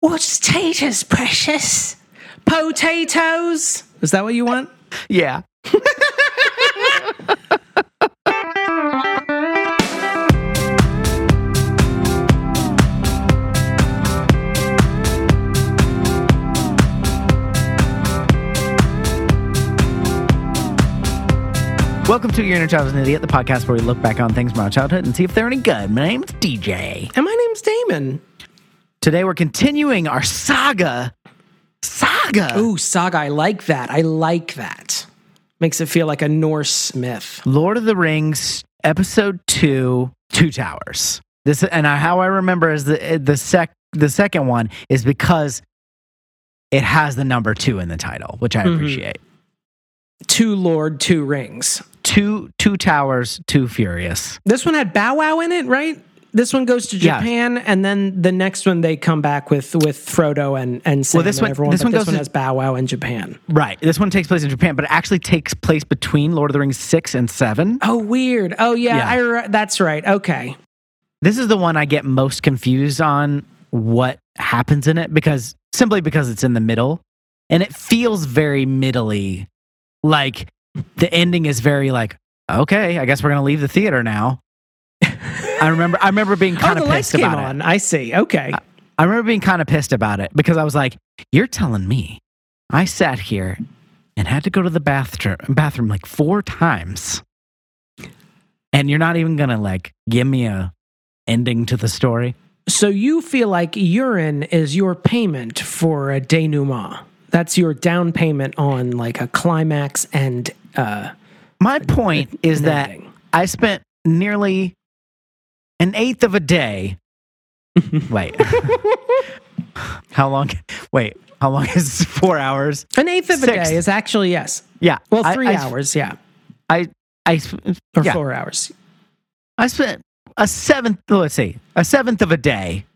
What's taters, precious? Potatoes? Is that what you want? Yeah. Welcome to Your Inner Child is an Idiot, the podcast where we look back on things from our childhood and see if they're any good. My name's DJ. And my name's Damon. Today we're continuing our saga. Saga. Ooh, saga. I like that. I like that. Makes it feel like a Norse myth. Lord of the Rings, episode two, Two Towers. This and I, how I remember is the the sec the second one is because it has the number two in the title, which I Mhm. appreciate. Two Lord, two rings. Two two towers, two furious. This one had Bow Wow in it, right? This one goes to Yeah. Japan, and then the next one they come back with with Frodo and and Sam well, this and one- everyone. this but one this goes one to- has Bow Wow in Japan. Right. This one takes place in Japan, but it actually takes place between Lord of the Rings six and seven. Oh, weird. Oh, yeah. Yeah. I that's right. Okay. This is the one I get most confused on what happens in it because simply because it's in the middle and it feels very middly. Like the ending is very like, okay, I guess we're gonna leave the theater now. I remember I remember being Oh, kind the of pissed about on. it. I see. Okay. I remember being kind of pissed about it because I was like, you're telling me I sat here and had to go to the bathroom bathroom like four times. And you're not even gonna like give me a ending to the story. So you feel like urine is your payment for a denouement. That's your down payment on like a climax and uh My point is that. I spent nearly an eighth of a day. Wait. how long? Wait, how long is four hours? an eighth of a day is actually yes. Yeah. Well, three I, hours, yeah, I, I, or yeah. four hours. I spent a seventh, let's see, a seventh of a day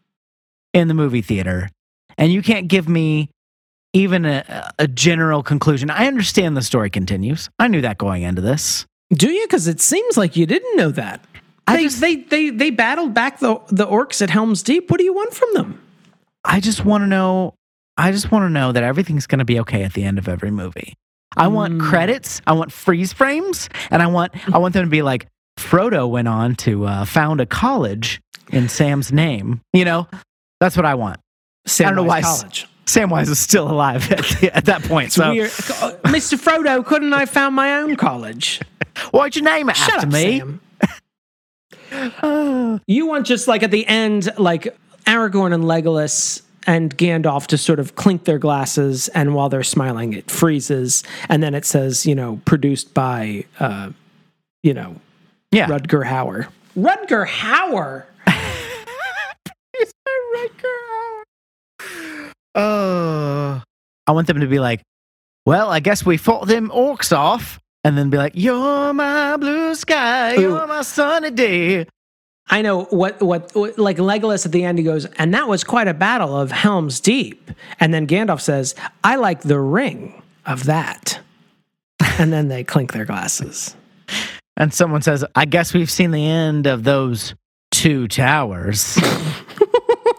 in the movie theater, and you can't give me even a, a general conclusion. I understand the story continues. I knew that going into this. Do you? Because it seems like you didn't know that. I They, just- they they they battled back the the orcs at Helm's Deep. What do you want from them? I just want to know. I just want to know that everything's going to be okay at the end of every movie. I want Mm. credits. I want freeze frames, and I want I want them to be like Frodo went on to uh, found a college in Sam's name. You know, that's what I want. I don't know Samwise why College. Samwise is still alive at, the, at that point. So Uh, Mr. Frodo, couldn't I found my own college? why'd you name it Shut after up, me? Sam. You want just like at the end, like Aragorn and Legolas and Gandalf to sort of clink their glasses, and while they're smiling, it freezes, and then it says, you know, produced by, uh, you know, Yeah. Rutger Hauer. Rutger Hauer. Oh, I want them to be like, well, I guess we fought them orcs off, and then be like, "You're my blue sky, you're my sunny day." I know what, what what like Legolas at the end he goes, and that was quite a battle of Helm's Deep. And then Gandalf says, I like the ring of that. and then they clink their glasses. And someone says, "I guess we've seen the end of those two towers."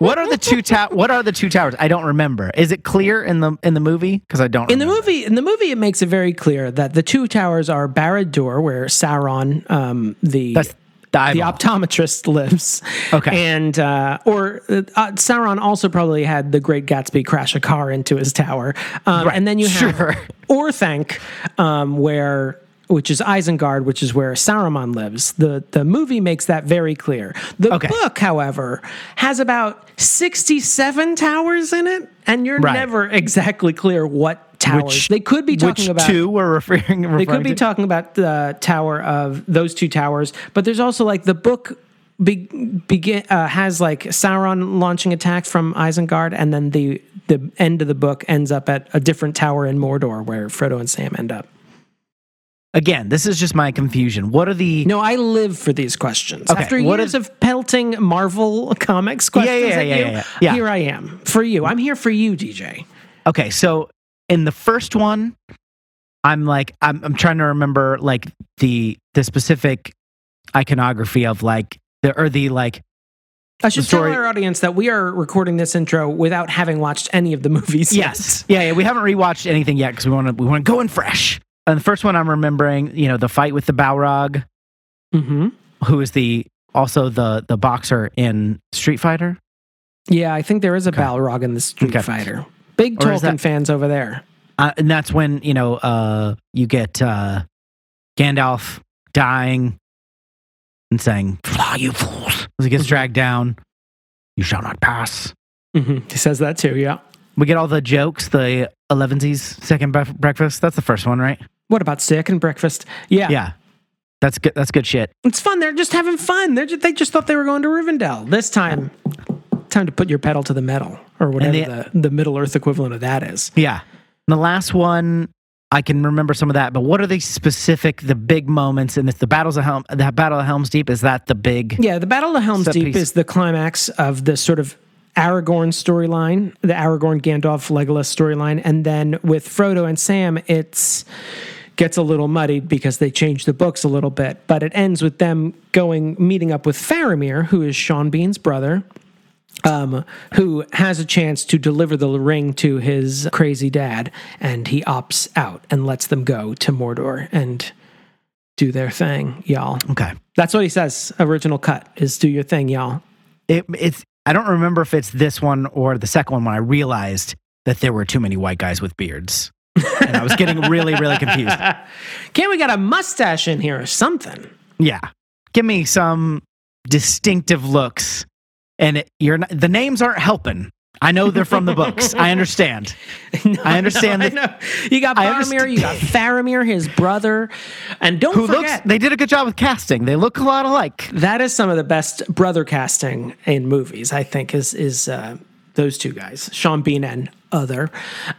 what are the two ta- What are the two towers? I don't remember. Is it clear in the in the movie? Because I don't. In the movie, in the movie, it makes it very clear that the two towers are Barad-dûr, where Sauron, um, the that's the, the optometrist lives. Okay. And, uh, or uh, uh, Sauron also probably had the Great Gatsby crash a car into his tower. Um, Right, And then you have sure. Orthanc, um, where. Which is Isengard, which is where Saruman lives. The the movie makes that very clear. The Okay. book, however, has about sixty seven towers in it, and you're Right. never exactly clear what towers Which- they could be talking Which about. two we're referring? referring They could be to? talking about the tower of those two towers, but there's also like the book be, begin uh, has like Sauron launching attacks from Isengard, and then the the end of the book ends up at a different tower in Mordor where Frodo and Sam end up. Again, this is just my confusion. What are the? No, I live for these questions. Okay, After what years is- of pelting Marvel comics questions yeah, at yeah, you, yeah, yeah, yeah. here I am for you. I'm here for you, DJ. Okay, so in the first one, I'm like I'm I'm trying to remember like the the specific iconography of like the or the like I should story- tell our audience that we are recording this intro without having watched any of the movies. yet. Yes. Yeah, yeah. We haven't rewatched anything yet because we want to we want to go in fresh. And the first one I'm remembering, you know, the fight with the Balrog, hmm who is the also the the boxer in Street Fighter. Yeah, I think there is a Okay. Balrog in the Street Okay. Fighter. Big Or Tolkien that- fans over there. Uh, and that's when you know uh, you get uh, Gandalf dying and saying "Fly, you fools!" as he gets Mhm. dragged down. You shall not pass. hmm He says that too. Yeah. We get all the jokes. The Elevensies second bref- breakfast. That's the first one, right? What about second breakfast? Yeah. Yeah, that's good. That's good shit. It's fun. They're just having fun. They're just, they just thought they were going to Rivendell. This time, time to put your pedal to the metal or whatever the- the, the Middle Earth equivalent of that is. Yeah. And the last one, I can remember some of that, but what are the specific, the big moments in this? The battles of Helm, the Battle of Helm's Deep. Is that the big? Yeah, the Battle of Helm's Deep piece. is the climax of the sort of Aragorn storyline, the Aragorn Gandalf Legolas storyline, and then with Frodo and Sam, it's gets a little muddied because they change the books a little bit, but it ends with them going meeting up with Faramir, who is Sean Bean's brother. Um, who has a chance to deliver the ring to his crazy dad, and he opts out and lets them go to Mordor and do their thing, y'all. Okay. That's what he says. Original cut is do your thing, y'all. It, it's. I don't remember if it's this one or the second one when I realized that there were too many white guys with beards, and I was getting really, really confused. Can't we got a mustache in here or something? Yeah. Give me some distinctive looks, and it, you're not, the names aren't helping. I know they're from the books. I understand. I understand I that- know. You got I Faramir, understand- you got Faramir, his brother, and don't Who looks? forget They did a good job with casting. They look a lot alike. that is some of the best brother casting in movies. I think is is uh, those two guys, Sean Bean and other.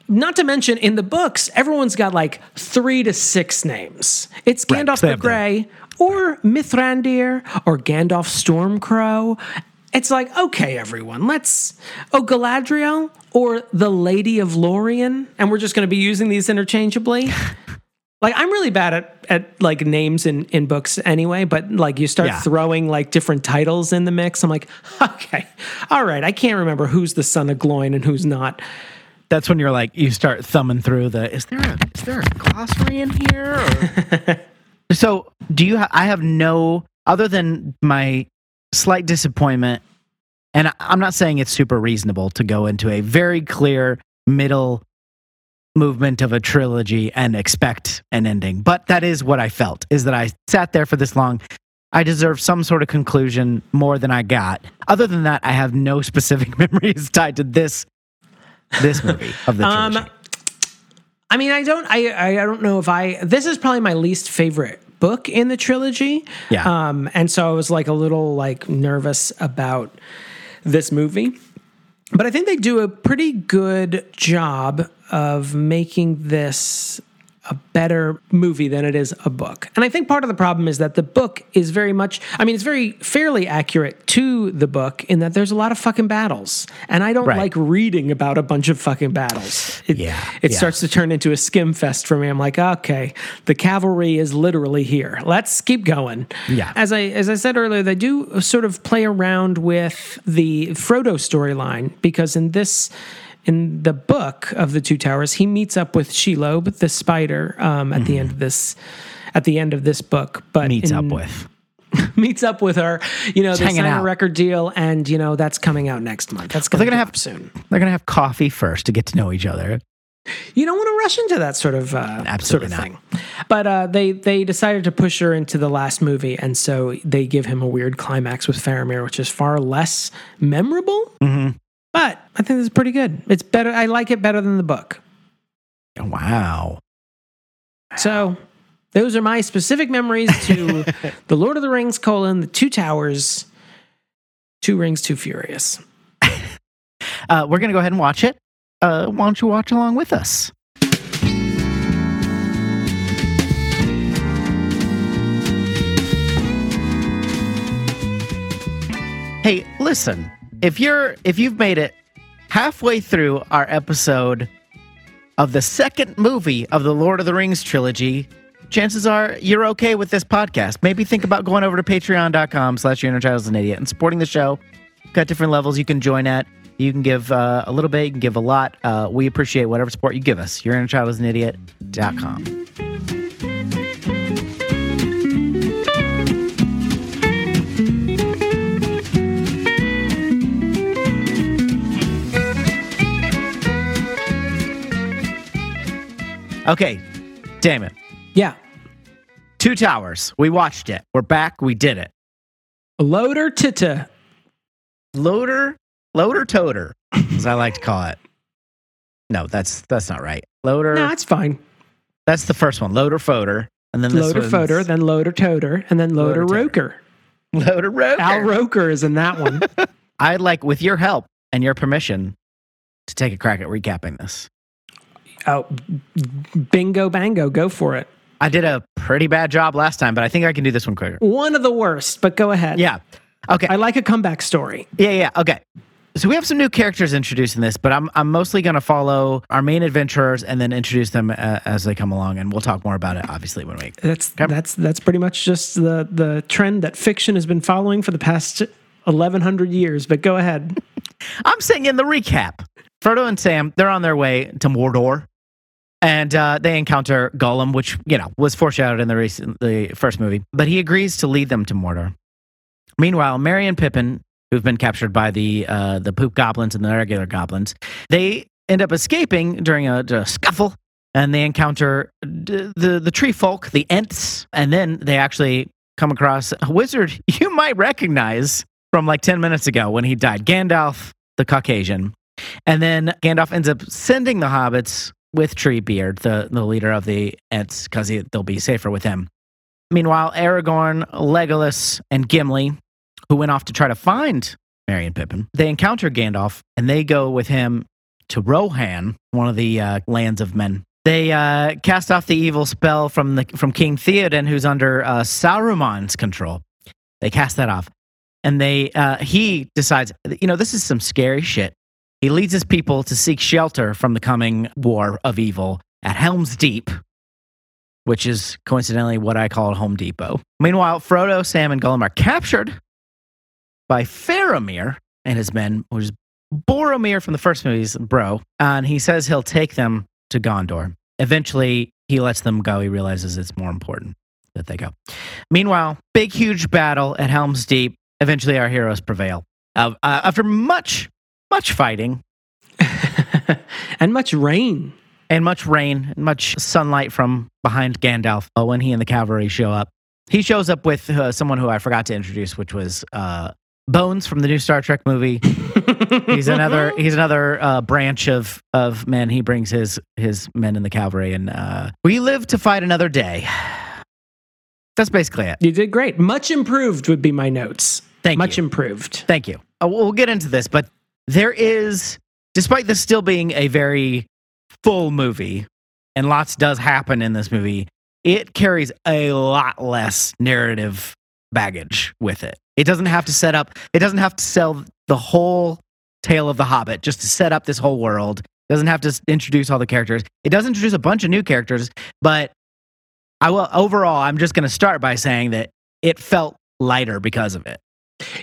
Not to mention in the books, everyone's got like three to six names. It's Gandalf they the Grey or Mithrandir or Gandalf Stormcrow. It's like, okay, everyone, let's oh Galadriel or the Lady of Lorien, and we're just going to be using these interchangeably. like I'm really bad at at like names in in books anyway, but like you start Yeah. throwing like different titles in the mix, I'm like, okay, all right, I can't remember who's the son of Gloin and who's not. That's when you're like, you start thumbing through the. Is there a is there a glossary in here? Or? so, do you? Ha- I have no other than my slight disappointment, and I'm not saying it's super reasonable to go into a very clear middle movement of a trilogy and expect an ending, but that is what I felt. Is that I sat there for this long. I deserve some sort of conclusion more than I got. Other than that, I have no specific memories tied to this this movie of the trilogy. Um, I mean, I don't, I, I don't know if I. This is probably my least favorite book in the trilogy. Yeah. Um, and so I was like a little like nervous about this movie, but I think they do a pretty good job of making this a better movie than it is a book. And I think part of the problem is that the book is very much I mean it's very fairly accurate to the book in that there's a lot of fucking battles. And I don't Right. like reading about a bunch of fucking battles. It, Yeah, it yeah. starts to turn into a skim fest for me. I'm like, okay, the cavalry is literally here. Let's keep going. Yeah. As I as I said earlier, they do sort of play around with the Frodo storyline because in this in the book of the Two Towers, he meets up with Shelob, the spider, um, at the end of this at the end of this book. But Mm-hmm. meets in- up with. meets up with her. You know, they sign a record deal, and you know that's coming out next month. That's going they're gonna to have- soon. They're gonna have coffee first to get to know each other. You don't want to rush into that sort of uh, Absolutely sort of thing. But uh, they they decided to push her into the last movie, and so they give him a weird climax with Faramir, which is far less memorable. Mm-hmm. But I think this is pretty good. It's better. I like it better than the book. Wow. So those are my specific memories to the Lord of the Rings: colon the Two Towers, Two Rings, Too Furious. Uh, we're gonna go ahead and watch it. Uh, why don't you watch along with us? Hey, listen. If you're if you've made it halfway through our episode of the second movie of the Lord of the Rings trilogy, chances are you're okay with this podcast. Maybe think about going over to patreon.com slash your is an idiot and supporting the show got different levels you can join at. You can give uh, a little bit, you can give a lot. Uh, we appreciate whatever support you give us. Your inner child is an idiot.com. Okay, Damon. Yeah. Two Towers. We watched it. We're back. We did it. Loader Tita. Loader, loader toter, as I like to call it. No, that's that's not right. Loader. No, it's fine. That's the first one. Loader foder, and then this Loader Foder, then Loader Toter, and then Loader, Loader Roker. loader roker. Al Roker is in that one. I'd like, with your help and your permission, to take a crack at recapping this. Oh, bingo bango. Go for it. I did a pretty bad job last time, but I think I can do this one quicker. One of the worst, but go ahead. Yeah. Okay. I like a comeback story. Yeah, yeah. Okay. So we have some new characters introduced in this, but I'm I'm mostly going to follow our main adventurers and then introduce them uh, as they come along, and we'll talk more about it obviously when we. That's that's that's pretty much just the the trend that fiction has been following for the past 1100 years, but go ahead. I'm saying in the recap, Frodo and Sam they're on their way to Mordor, and uh, they encounter Gollum, which you know was foreshadowed in the recent the first movie, but he agrees to lead them to Mordor. Meanwhile, Merry and Pippin, who've been captured by the uh, the poop goblins and the regular goblins, they end up escaping during a, a scuffle, and they encounter d- the the tree folk, the Ents, and then they actually come across a wizard you might recognize from like ten minutes ago when he died, Gandalf the Caucasian, and then Gandalf ends up sending the hobbits with Treebeard, the the leader of the Ents, because they'll be safer with him. Meanwhile, Aragorn, Legolas, and Gimli, who went off to try to find Merry and Pippin, they encounter Gandalf and they go with him to Rohan, one of the uh, lands of men. They uh, cast off the evil spell from the from King Theoden, who's under uh, Sauron's control. They cast that off, and they uh, he decides, you know, this is some scary shit. He leads his people to seek shelter from the coming war of evil at Helm's Deep, which is coincidentally what I call Home Depot. Meanwhile, Frodo, Sam, and Gollum are captured by Faramir and his men, which is Boromir from the first movie's bro, and he says he'll take them to Gondor. Eventually, he lets them go. He realizes it's more important that they go. Meanwhile, big, huge battle at Helm's Deep. Eventually, our heroes prevail. Uh, uh, after much, much fighting and much rain. and much rain and much sunlight from behind Gandalf uh, when he and the cavalry show up. He shows up with uh, someone who I forgot to introduce, which was uh, Bones from the new Star Trek movie. he's another he's another uh, branch of of men. He brings his his men in the cavalry, and uh, we live to fight another day. That's basically it. You did great. Much improved would be my notes. Thank you. Much you. improved. Thank you. Uh, we'll get into this, but there is, despite this still being a very full movie, and lots does happen in this movie, it carries a lot less narrative baggage with it. It doesn't have to set up, it doesn't have to sell the whole tale of the Hobbit just to set up this whole world. It doesn't have to introduce all the characters. It does introduce a bunch of new characters, but I will overall, I'm just going to start by saying that it felt lighter because of it.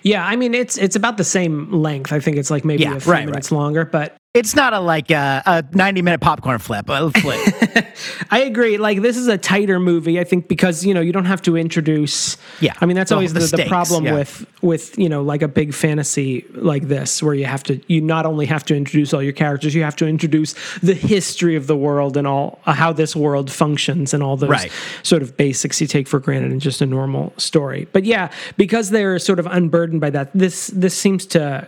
Yeah, I mean it's it's about the same length. I think it's like maybe Yeah, a few right, minutes longer, but It's not a like uh, a 90 minute popcorn flip. I agree. Like this is a tighter movie, I think, because you know you don't have to introduce. Yeah. I mean that's The- always the the, the, problem yeah. with with you know like a big fantasy like this, where you have to you not only have to introduce all your characters, you have to introduce the history of the world and all uh, how this world functions and all those Right. sort of basics you take for granted in just a normal story. But yeah, because they're sort of unburdened by that, this this seems to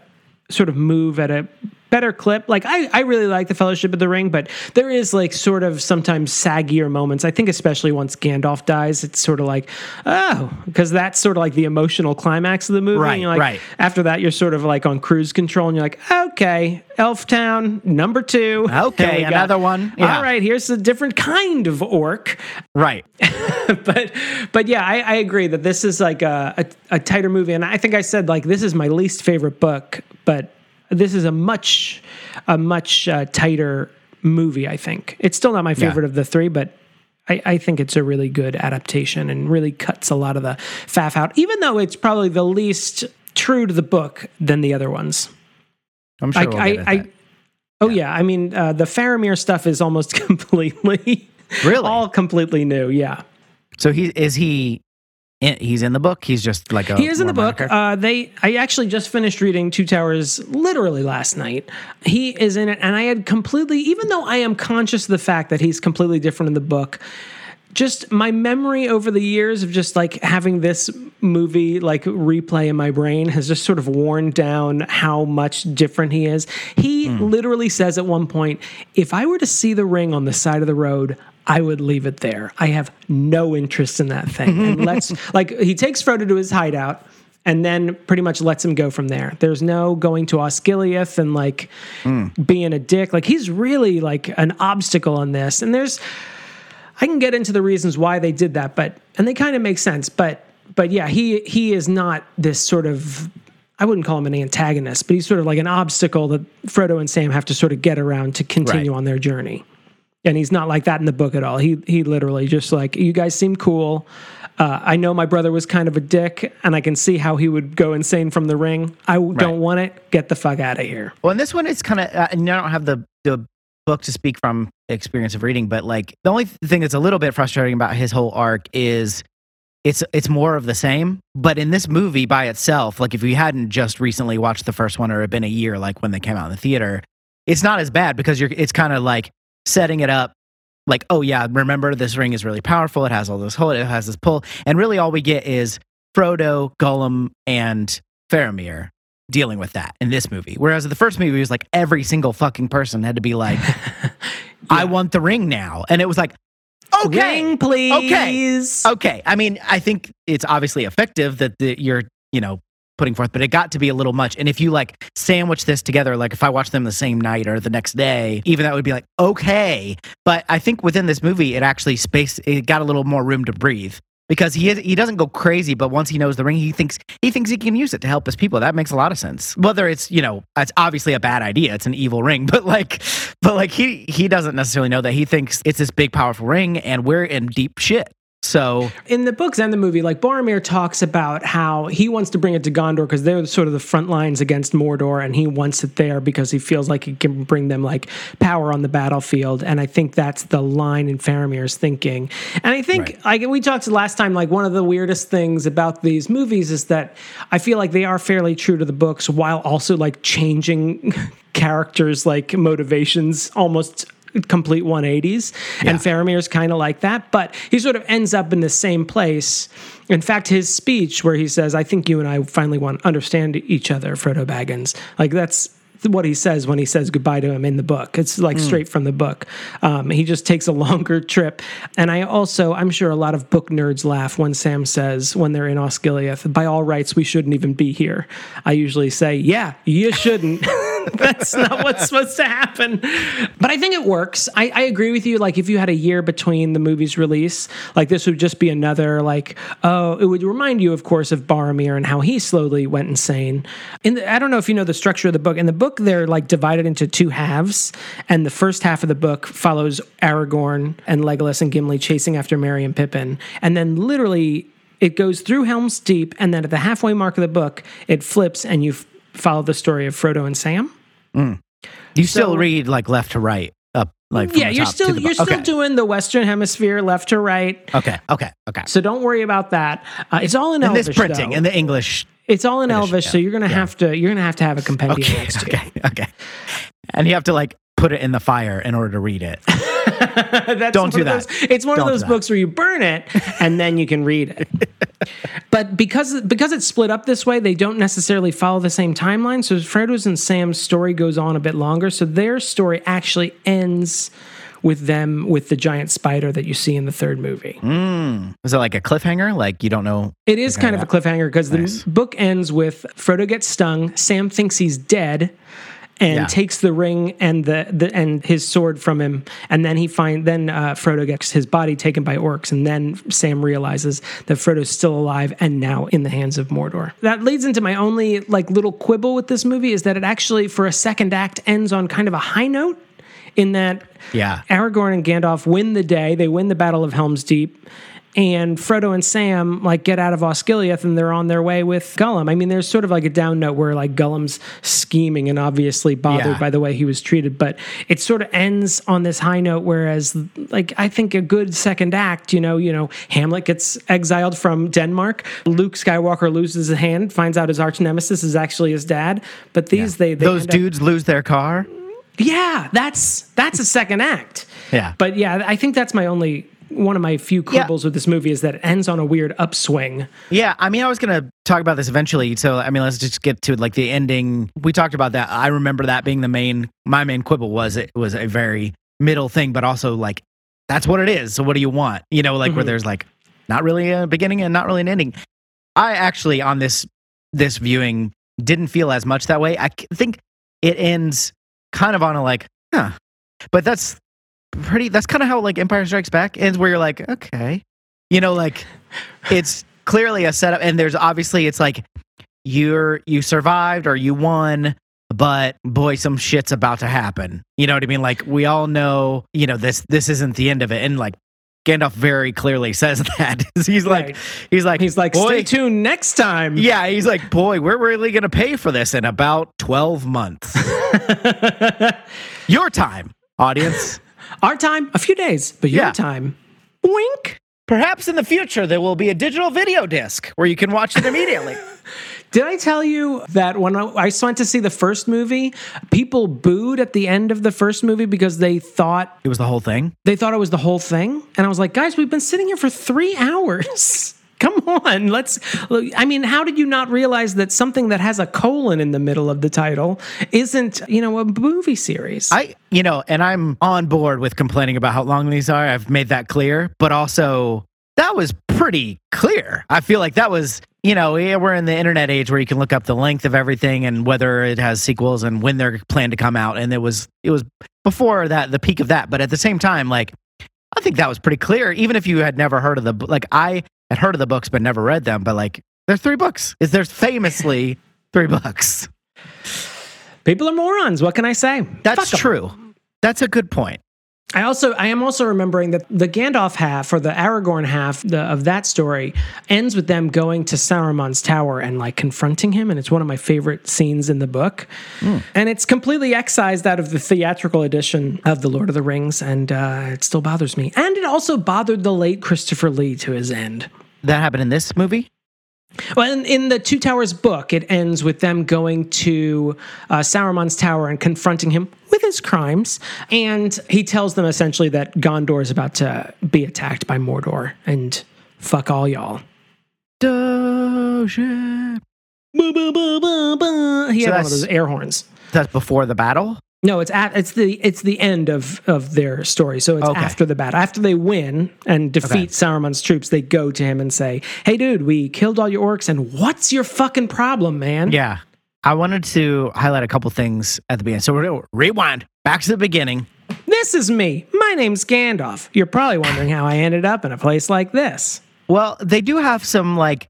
sort of move at a better clip. Like I, I really like the Fellowship of the Ring, but there is like sort of sometimes saggier moments. I think especially once Gandalf dies, it's sort of like, oh, because that's sort of like the emotional climax of the movie. Right, like, right. After that, you're sort of like on cruise control, and you're like, okay, Elf Town number two. Okay, another one. Yeah. All right, here's a different kind of orc right. but but yeah, I, I agree that this is like a, a, a tighter movie, and I think I said like this is my least favorite book, but this is a much a much uh, tighter movie. I think it's still not my favorite of the three, but. I, I think it's a really good adaptation and really cuts a lot of the faff out, even though it's probably the least true to the book than the other ones. I'm sure. I, we'll I, I oh yeah. I mean, uh, the Faramir stuff is almost completely, Really? all completely new. Yeah, so he is he. In, he's in the book. He's just like a. he is in the book. Uh, they, I actually just finished reading Two Towers literally last night. He is in it, and I had completely, even though I am conscious of the fact that he's completely different in the book. Just my memory over the years of just like having this movie like replay in my brain has just sort of worn down how much different he is. He literally says at one point, if I were to see the ring on the side of the road, I would leave it there. I have no interest in that thing. And let's like he takes Frodo to his hideout and then pretty much lets him go from there. There's no going to Osgiliath and like hmm. being a dick. Like he's really like an obstacle on this. And there's I can get into the reasons why they did that, but and they kind of make sense. But but yeah, he he is not this sort of I wouldn't call him an antagonist, but he's sort of like an obstacle that Frodo and Sam have to sort of get around to continue Right. on their journey. And he's not like that in the book at all. He he literally just like you guys seem cool. Uh, I know my brother was kind of a dick, and I can see how he would go insane from the ring. I w- don't want it. Get the fuck out of here. Well, and this one is kind of, uh, and I don't have the the book to speak from experience of reading, but like the only thing that's a little bit frustrating about his whole arc is it's it's more of the same. But in this movie by itself, like if you hadn't just recently watched the first one or it had been a year, like when they came out in the theater, it's not as bad because you're it's kind of like setting it up. Like, oh yeah, remember this ring is really powerful. It has all this hold, it has this pull, and really all we get is Frodo, Gollum, and Faramir dealing with that in this movie. Whereas in the first movie, it was like every single fucking person had to be like, I want the ring now. And it was like, okay, Ring, please. okay. I mean, I think it's obviously effective that the, you're, you know, putting forth, but it got to be a little much. And if you like sandwich this together, like if I watch them the same night or the next day, even that would be like, okay. But I think within this movie, it actually space, it got a little more room to breathe. Because he is, he doesn't go crazy, but once he knows the ring, he thinks he thinks he can use it to help his people. That makes a lot of sense. Whether it's you know it's obviously a bad idea, it's an evil ring, but like, but like he he doesn't necessarily know that. He thinks it's this big powerful ring, and we're in deep shit. So in the books and the movie, like Boromir talks about how he wants to bring it to Gondor because they're sort of the front lines against Mordor, and he wants it there because he feels like he can bring them like power on the battlefield. And I think that's the line in Faramir's thinking. And I think, Right. like we talked last time, like one of the weirdest things about these movies is that I feel like they are fairly true to the books while also like changing characters' like motivations almost complete 180s and Faramir's kind of like that but he sort of ends up in the same place. In fact his speech where he says I think you and I finally want to understand each other Frodo Baggins. Like that's what he says when he says goodbye to him in the book it's like straight from the book um, he just takes a longer trip and I also I'm sure a lot of book nerds laugh when Sam says when they're in Osgiliath by all rights we shouldn't even be here I usually say yeah you shouldn't that's not what's supposed to happen. But I think it works. I, I agree with you. Like, if you had a year between the movie's release, like this would just be another, like, oh, it would remind you, of course, of Boromir and how he slowly went insane. In the, I don't know if you know the structure of the book. In the book, they're like divided into two halves, and the first half of the book follows Aragorn and Legolas and Gimli chasing after Merry and Pippin, and then literally it goes through Helm's Deep, and then at the halfway mark of the book, it flips, and you f- follow the story of Frodo and Sam. you still read like left to right, up like yeah, the you're still you're bo- still okay. doing the Western Hemisphere, left to right. okay, okay, okay. So don't worry about that. Uh, it's all in And Elvish. this printing though. and the English. It's all in Elvish, so you're gonna have to you're gonna have to have a compendium Okay, next to you. okay, okay. And you have to like put it in the fire in order to read it. That's Don't do that. those- it's one Don't of those books where you burn it and then you can read it. but because because it's split up this way, they don't necessarily follow the same timeline. So Frodo's and Sam's story goes on a bit longer. So their story actually ends with them with the giant spider that you see in the third movie. Is it like a cliffhanger? Like you don't know? It is kind of a cliffhanger because Nice. the book ends with Frodo gets stung. Sam thinks he's dead, and Yeah. takes the ring and the, the and his sword from him. And then he find then uh, Frodo gets his body taken by orcs, and then Sam realizes that Frodo's still alive and now in the hands of Mordor. That leads into my only like little quibble with this movie is that it actually for a second act ends on kind of a high note. In that Yeah. Aragorn and Gandalf win the day. They win the Battle of Helm's Deep. and Frodo and Sam like get out of Osgiliath and they're on their way with Gollum. I mean, there's sort of like a down note where like Gollum's scheming and obviously bothered Yeah. by the way he was treated, but it sort of ends on this high note. Whereas, like I think a good second act, you know, you know, Hamlet gets exiled from Denmark, Luke Skywalker loses his hand, finds out his arch nemesis is actually his dad. But these they, they Those end up- dudes lose their car. Yeah, that's that's a second act. Yeah. But yeah, I think that's my only one of my few Yeah. quibbles with this movie is that it ends on a weird upswing. Yeah, I mean, I was gonna talk about this eventually. So, I mean, let's just get to like the ending. We talked about that. I remember that being the main. My main quibble was it was a very middle thing, but also like that's what it is. So, what do you want? You know, like where Mhm. there's like not really a beginning and not really an ending. I actually on this this viewing didn't feel as much that way. I think it ends kind of on a like, huh. But that's pretty. That's kind of how like Empire Strikes Back ends, where you're like, okay, you know, like it's clearly a setup, and there's obviously it's like you're you survived or you won. But boy, some shit's about to happen. You know what I mean? Like we all know, you know this this isn't the end of it, and like Gandalf very clearly says that. he's like, he's like, He's like, stay tuned next time. yeah, he's like, boy, we're really gonna pay for this in about twelve months. Your time, audience. Our time, a few days, but your Yeah. time, wink. Perhaps in the future there will be a digital video disc where you can watch it immediately. Did I tell you that when I went to see the first movie, people booed at the end of the first movie because they thought it was the whole thing. they thought it was the whole thing, and I was like, guys, we've been sitting here for three hours. Come on, let's. look, I mean, how did you not realize that something that has a colon in the middle of the title isn't, you know, a movie series? I, you know, and I'm on board with complaining about how long these are. I've made that clear, but also that was pretty clear. I feel like that was, you know, yeah, we're in the internet age where you can look up the length of everything and whether it has sequels and when they're planned to come out. And it was, it was before that, the peak of that. But at the same time, like, I think that was pretty clear. Even if you had never heard of the, like, I had heard of the books but never read them. But like, there's three books. Is there's famously three books. People are morons. What can I say? That's true. That's a good point. I also I am also remembering that the Gandalf half or the Aragorn half the, of that story ends with them going to Saruman's tower and like confronting him, and it's one of my favorite scenes in the book. And it's completely excised out of the theatrical edition of the Lord of the Rings, and uh, it still bothers me. And it also bothered the late Christopher Lee to his end. That happened in this movie. Well, in, in the Two Towers book, it ends with them going to uh, Saruman's tower and confronting him with his crimes. And he tells them essentially that Gondor is about to be attacked by Mordor and fuck all y'all. Doja. Ba, ba, ba, ba. He So had one of those air horns. That's before the battle. No, it's at it's the it's the end of of their story. So it's Okay. after the battle. After they win and defeat Okay. Saruman's troops, they go to him and say, "Hey, dude, we killed all your orcs, and what's your fucking problem, man?" Yeah. I wanted to highlight a couple things at the beginning. So we're gonna rewind back to the beginning. This is me. My name's Gandalf. You're probably wondering how I ended up in a place like this. Well, they do have some like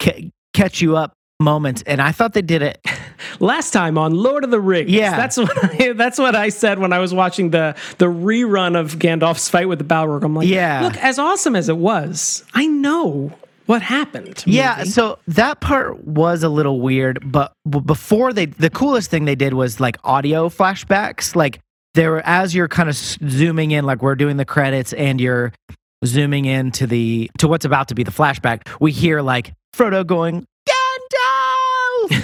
ca- catch you up moments, and I thought they did it. Last time on Lord of the Rings. Yeah. That's what I, that's what I said when I was watching the the rerun of Gandalf's fight with the Balrog. I'm like, Yeah. look, as awesome as it was, I know what happened. Yeah, movie. so that part was a little weird, but before they, the coolest thing they did was like audio flashbacks. Like there, as you're kind of zooming in, like we're doing the credits, and you're zooming into the to what's about to be the flashback. We hear like Frodo going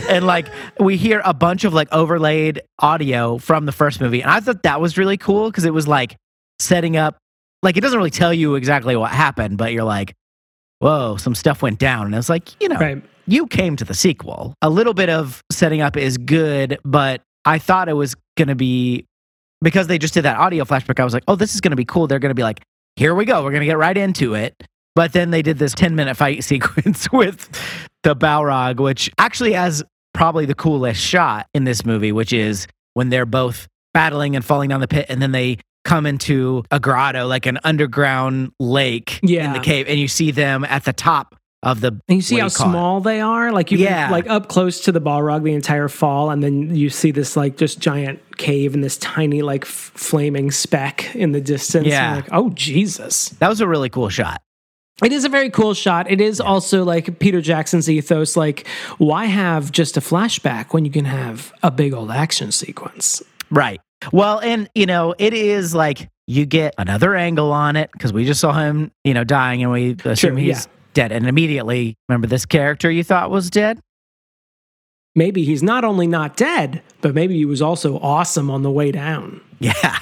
and like we hear a bunch of like overlaid audio from the first movie, and I thought that was really cool because it was like setting up. Like it doesn't really tell you exactly what happened, but you're like, whoa, some stuff went down. And it's like, you know, Right. you came to the sequel. A little bit of setting up is good, but I thought it was going to be because they just did that audio flashback. I was like, oh, this is going to be cool. They're going to be like, here we go. We're going to get right into it. But then they did this 10 minute fight sequence with the Balrog, which actually has probably the coolest shot in this movie, which is when they're both battling and falling down the pit and then they come into a grotto, like an underground lake in the cave, and you see them at the top of the. And you see how you call it? small they are? Like you Yeah. like up close to the Balrog the entire fall, and then you see this like just giant cave and this tiny like f- flaming speck in the distance. And Yeah. you're like, oh Jesus. That was a really cool shot. It is a very cool shot. It is also like Peter Jackson's ethos like why have just a flashback when you can have a big old action sequence? Right. Well, and you know, it is like you get another angle on it because we just saw him, you know, dying and we assume Sure, he's yeah. dead. And immediately, remember this character you thought was dead? Maybe he's not only not dead, but maybe he was also awesome on the way down. Yeah.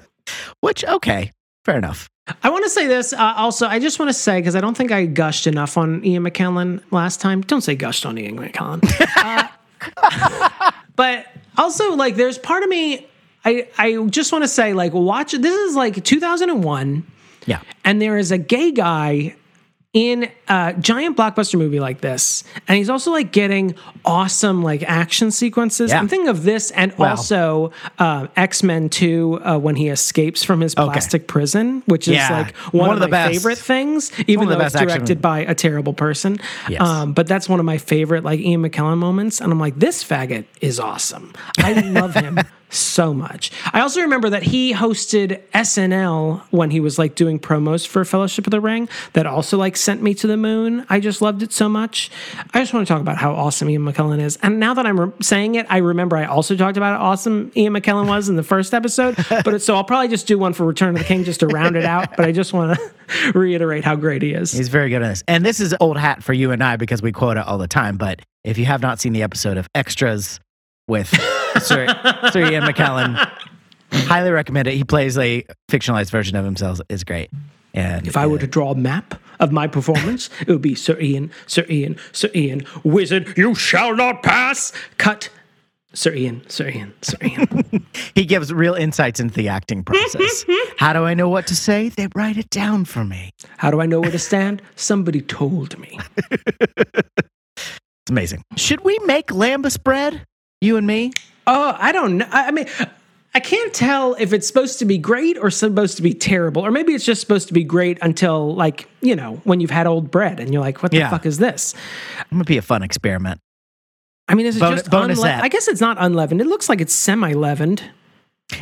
Which, okay, fair enough. I want to say this uh, also. I just want to say because I don't think I gushed enough on Ian McKellen last time. Don't say gushed on Ian McKellen. Uh, but also, like, there's part of me. I I just want to say, like, watch. This is like 2001, Yeah. and there is a gay guy in a giant blockbuster movie like this, and he's also like getting awesome like action sequences. Yeah. I'm thinking of this, and Wow. also uh, X Men Two uh, when he escapes from his plastic prison, which is Yeah. like one, One of, of the my best- favorite things, even though it's best action- directed by a terrible person. Yes. Um, but that's one of my favorite like Ian McKellen moments, and I'm like, this faggot is awesome. I love him. So much. I also remember that he hosted SNL when he was like doing promos for Fellowship of the Ring. That also like sent me to the moon. I just loved it so much. I just want to talk about how awesome Ian McKellen is. And now that I'm re- saying it, I remember I also talked about how awesome Ian McKellen was in the first episode. But so I'll probably just do one for Return of the King just to round it out. But I just want to reiterate how great he is. He's very good at this. And this is old hat for you and I because we quote it all the time. But if you have not seen the episode of Extras with Sir, Sir Ian McKellen, highly recommend it. He plays a fictionalized version of himself. It's great. And If I were to draw a map of my performance, it would be Sir Ian, Sir Ian, Sir Ian, wizard, you shall not pass. Cut. Sir Ian, Sir Ian, Sir Ian. he gives real insights into the acting process. How do I know what to say? They write it down for me. How do I know where to stand? Somebody told me. It's amazing. Should we make lembas bread? You and me? Oh, I don't know. I I mean, I can't tell if it's supposed to be great or supposed to be terrible, or maybe it's just supposed to be great until, like, you know, when you've had old bread and you're like, what the Yeah. fuck is this? I'm gonna be a fun experiment. I mean, is it Bon- just bonus unle- I guess it's not unleavened. It looks like it's semi-leavened,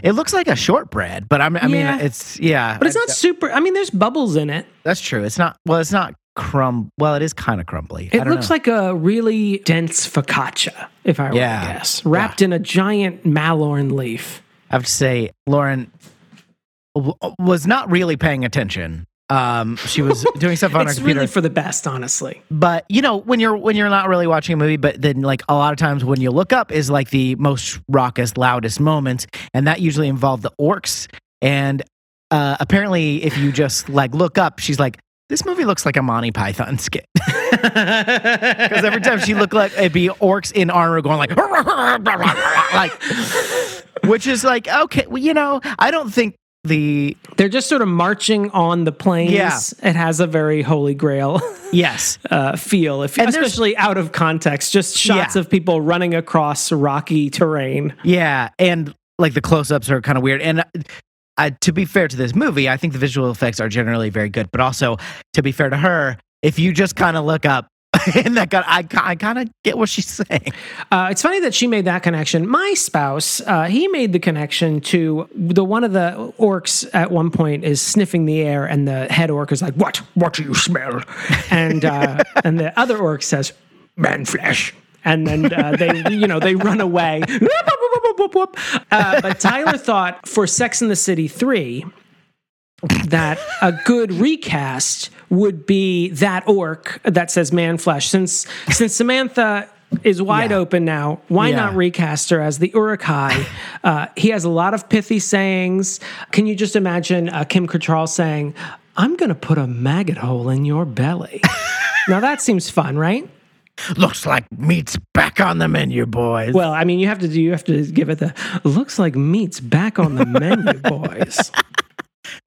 It looks like a shortbread, but I'm, I mean, it's yeah, but it's not super. I mean, there's bubbles in it. That's true. It's not. Well, it's not crumb. Well, it is kind of crumbly. It looks like a really dense focaccia, if I were Yeah. to guess, wrapped in a giant mallorn leaf. I have to say, Lauren w- was not really paying attention. Um, she was doing stuff on her computer. really for the best, honestly. but you know, when you're when you're not really watching a movie, but then like a lot of times when you look up is like the most raucous, loudest moments, and that usually involve the orcs. And uh, apparently, if you just like look up, she's like, "This movie looks like a Monty Python skit." Because every time she looked like it'd be orcs in armor going like, like, which is like okay, well, you know, I don't think the They're just sort of marching on the plains. Yeah. It has a very Holy Grail yes, uh, feel, if, especially out of context. Just shots Yeah. of people running across rocky terrain. yeah, and like the close-ups are kind of weird. And uh, to be fair to this movie, I think the visual effects are generally very good. But also, to be fair to her, if you just kind of look up. and that got, I, I kind of get what she's saying. Uh, it's funny that she made that connection. My spouse, uh, he made the connection to the one of the orcs at one point is sniffing the air, and the head orc is like, "What? What do you smell?" And uh, and the other orc says, "Man flesh." And then uh, they, you know, they run away. Uh, but Tyler thought for Sex in the City three that a good recast would be that orc that says man flesh. Since since Samantha is wide Yeah. open now, why Yeah. not recast her as the Uruk-hai? Uh, he has a lot of pithy sayings. Can you just imagine uh, Kim Cattrall saying, "I'm going to put a maggot hole in your belly"? now that seems fun, right? Looks like meat's back on the menu, boys. Well, I mean, you have to do. You have to give it the. Looks like meat's back on the menu, boys.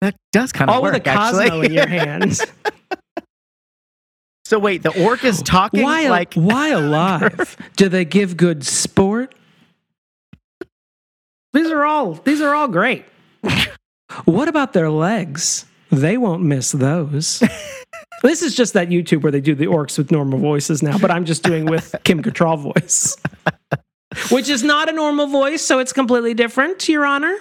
that does kind of All work, with a Cosmo actually. in your hands. so wait, the orc is talking Why, like why alive? Do they give good sport? These are all these are all great. what about their legs? They won't miss those. This is just that YouTube where they do the orcs with normal voices now, but I'm just doing with Kim Cattrall voice, which is not a normal voice, so it's completely different, Your Honor.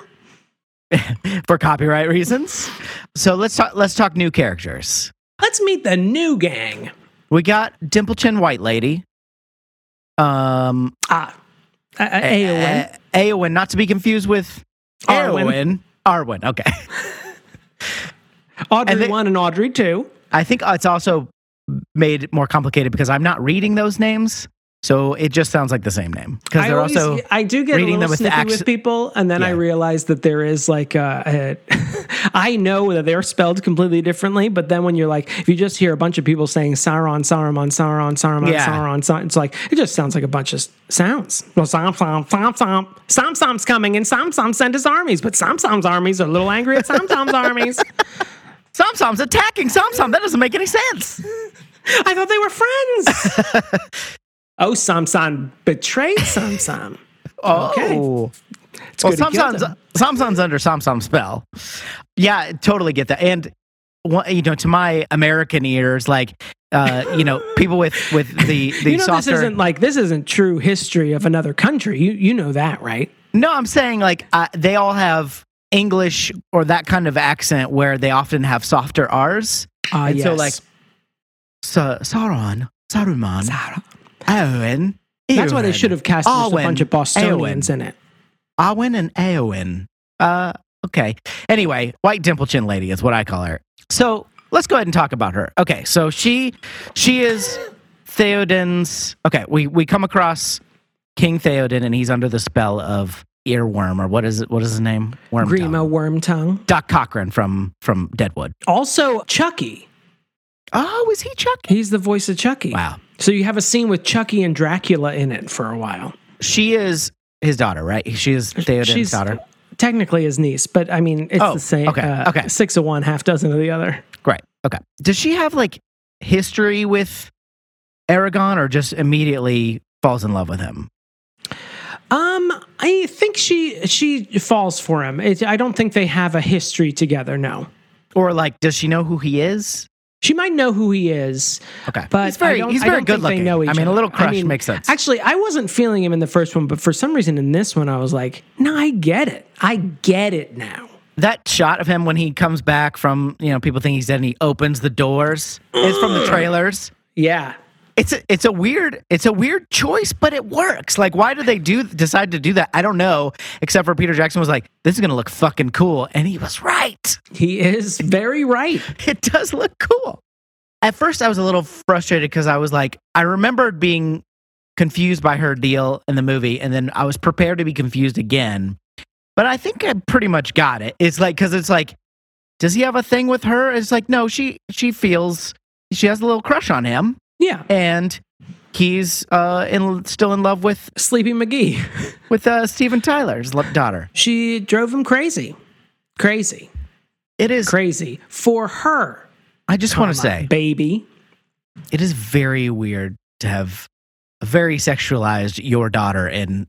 for copyright reasons. So let's talk. Let's talk new characters. Let's meet the new gang. We got Dimple Chin White Lady. Um, Ah, uh, uh, uh, Eowyn, not to be confused with Arwen. Arwen. Arwen, okay. Audrey and they- one and Audrey two. I think it's also made more complicated because I'm not reading those names, so it just sounds like the same name. Because they're always, also I do get a reading little them with the with people, and then I Yeah. realize that there is like uh, a, a I know that they're spelled completely differently, but then when you're like, if you just hear a bunch of people saying Sauron, Saruman, Sauron, Saruman, Yeah. Sauron, Sauron, it's like it just sounds like a bunch of sounds. Well, Sam Sam Sam Sam Sam Sam's coming, and Sam Sam sent his armies, but Sam Sam's armies are a little angry at Sam Sam's armies. Samsam's attacking Samsam. That doesn't make any sense. I thought they were friends. oh, Sam Sam betrayed Sam Sam. Okay. Oh. It's Well, Samson's. Samson's under Samsam spell. Yeah, totally get that. And you know, to my American ears, like uh, you know, people with with the the you know softer. this isn't like this isn't true history of another country. You you know that, right? no, I'm saying like uh, they all have English or that kind of accent where they often have softer R's. Uh, And yes. so, like, Sa- Sauron, Saruman, Eowyn. that's why they should have cast a bunch of Bostonians Eowyn. in it. Arwen and Eowyn. Uh, okay. Anyway, White Dimple Chin Lady is what I call her. So let's go ahead and talk about her. Okay, so she she is Theoden's. Okay, we we come across King Theoden, and he's under the spell of earworm, or what is it? What is his name? Worm. Tongue. Grima Wormtongue. Doc Cochran from from Deadwood. Also, Chucky. Oh, is he Chucky? He's the voice of Chucky. Wow. So you have a scene with Chucky and Dracula in it for a while. She is his daughter, right? She is Theoden's daughter. technically his niece, but I mean it's Oh, the same. okay, uh, okay. Six of one, half dozen of the other. Great. Okay. Does she have like history with Aragorn, or just immediately falls in love with him? Um, I think she she falls for him. It, I don't think they have a history together. No, Or like, does she know who he is? she might know who he is. Okay, But he's very I don't- he's I very don't good think they looking. I mean, a other. little I crush mean, makes sense. Actually, I wasn't feeling him in the first one, but for some reason in this one, I was like, no, I get it. I get it now. that shot of him when he comes back from you know people think he's dead and he opens the doors is from the trailers. Yeah. It's a, it's a weird it's a weird choice, but it works. Like, why did they do decide to do that? I don't know. Except for Peter Jackson was like, "This is gonna look fucking cool," and he was right. He is very right. it does look cool. At first, I was a little frustrated because I was like, I remembered being confused by her deal in the movie, and then I was prepared to be confused again. But I think I pretty much got it. It's like because it's like, does he have a thing with her? It's like, no, she she feels she has a little crush on him, Yeah. and he's uh in still in love with Sleepy McGee. with uh Steven Tyler's daughter. She drove him crazy. Crazy. It is. Crazy. For her. I just want to say, baby. it is very weird to have a very sexualized your daughter in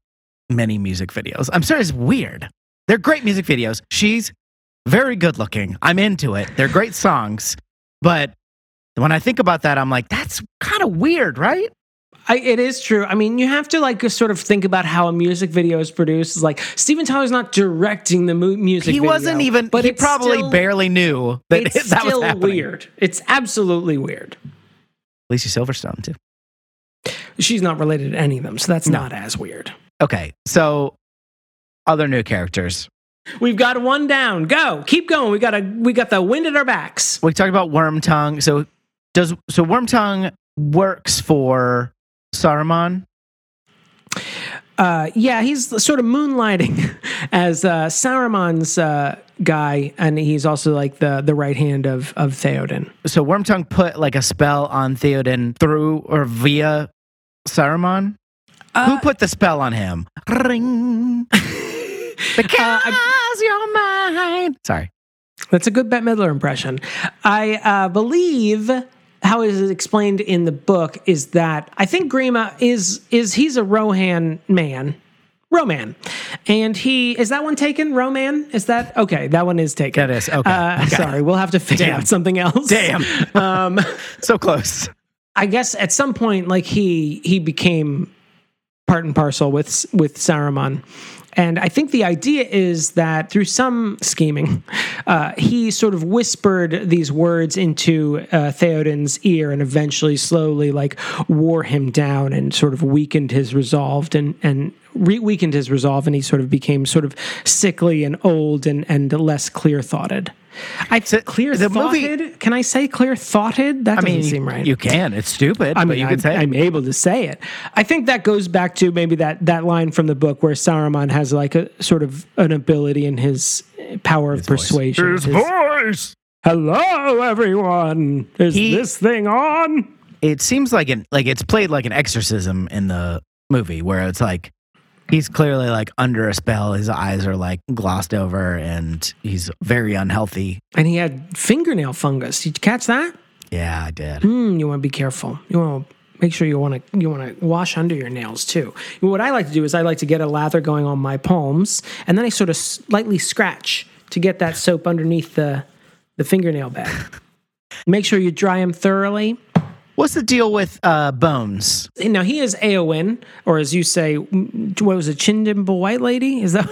many music videos. I'm sorry, it's weird. They're great music videos. She's very good looking. I'm into it. They're great songs. But when I think about that, I'm like, that's kind of weird, right? I, it is true. I mean, you have to like sort of think about how a music video is produced. It's like Steven Tyler's not directing the mu- music. Video. He video, wasn't even, but he probably still- barely knew that It's that was still happening. weird. It's absolutely weird. Lacey Silverstone, too. She's not related to any of them, so that's No. not as weird. Okay. So, other new characters. We've got one down. Go, keep going. We got a we got the wind at our backs. we talked about Worm Tongue. So does so Wormtongue works for Saruman? Uh, yeah, he's sort of moonlighting as uh, Saruman's uh, guy, and he's also like the the right hand of of Theoden. So Wormtongue put like a spell on Theoden through or via Saruman. Who put the spell on him? Ring. because you're mine. Sorry. That's a good Bette Midler impression. I uh, believe how it is explained in the book is that I think Grima is is he's a Rohan man. Roman. And he is that one taken? Roman? Is that okay? That one is taken. That is, okay. Uh. Sorry, we'll have to figure Damn. out something else. Damn. Um, So close. I guess at some point, like he he became part and parcel with with Saruman, And I think the idea is that through some scheming, uh, he sort of whispered these words into uh, Theoden's ear and eventually slowly like wore him down and sort of weakened his resolve and, and re- weakened his resolve. And he sort of became sort of sickly and old and, and less clear thoughted. I clear the thoughted. movie- Can I say clear thoughted? That I doesn't mean, seem right. you can. It's stupid, I but mean, you I'm, can say. it. I'm able to say it. I think that goes back to maybe that that line from the book where Saruman has like a sort of an ability in his power of persuasion. His- voice. Hello, everyone. Is He- this thing on? It seems like an like it's played like an exorcism in the movie, where it's like he's clearly like under a spell. His eyes are like glossed over, and he's very unhealthy. And he had fingernail fungus. Did you catch that? Yeah, I did. Hmm, you want to be careful. You want to make sure you want to you want to wash under your nails too. What I like to do is I like to get a lather going on my palms, and then I sort of slightly scratch to get that soap underneath the the fingernail bed. Make sure you dry them thoroughly. What's the deal with uh, Bones? Now he is Eowyn, or as you say, what was it, Chindimble White Lady? Is that?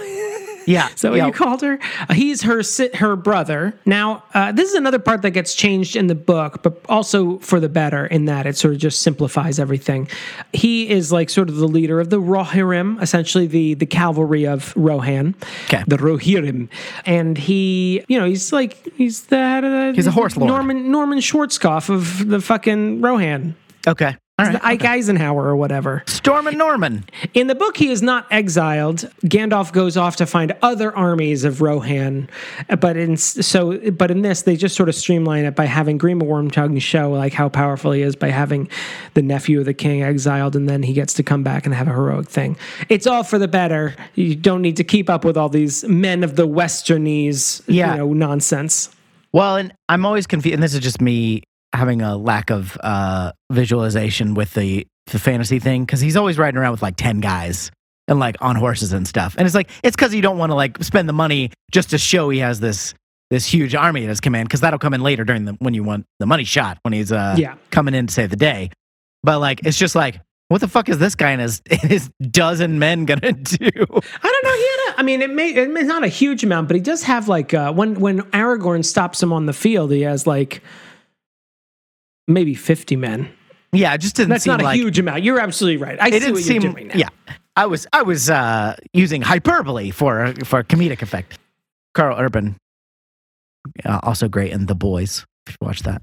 Yeah, so yeah. you called her? Uh, he's her her brother. Now, uh, this is another part that gets changed in the book, but also for the better in that it sort of just simplifies everything. He is like sort of the leader of the Rohirrim, essentially the the cavalry of Rohan, Okay. the Rohirrim, and he, you know, he's like he's the head of the He's a horse lord. Norman Norman Schwarzkopf of the fucking Rohan, Okay, right. the Ike Eisenhower or whatever. Storm and Norman. In the book, he is not exiled. Gandalf goes off to find other armies of Rohan, but in so but in this, they just sort of streamline it by having Grima Wormtongue show like how powerful he is by having the nephew of the king exiled, and then he gets to come back and have a heroic thing. It's all for the better. You don't need to keep up with all these men of the Westernesse, Yeah. you know, nonsense. Well, and I'm always confused, and this is just me having a lack of uh, visualization with the the fantasy thing because he's always riding around with like ten guys and like on horses and stuff, and it's like it's because you don't want to like spend the money just to show he has this this huge army at his command because that'll come in later during the when you want the money shot when he's uh Yeah. coming in to save the day, but like it's just like. What the fuck is this guy and his, and his dozen men gonna do? I don't know. He had a, I mean, it may it's not a huge amount, but he does have like uh, when when Aragorn stops him on the field, he has like maybe fifty men. Yeah, it just didn't That's seem not a like huge amount. You're absolutely right. I it see didn't what seem you're doing now. yeah i was i was uh using hyperbole for for comedic effect karl urban uh, also great in the boys if you watch that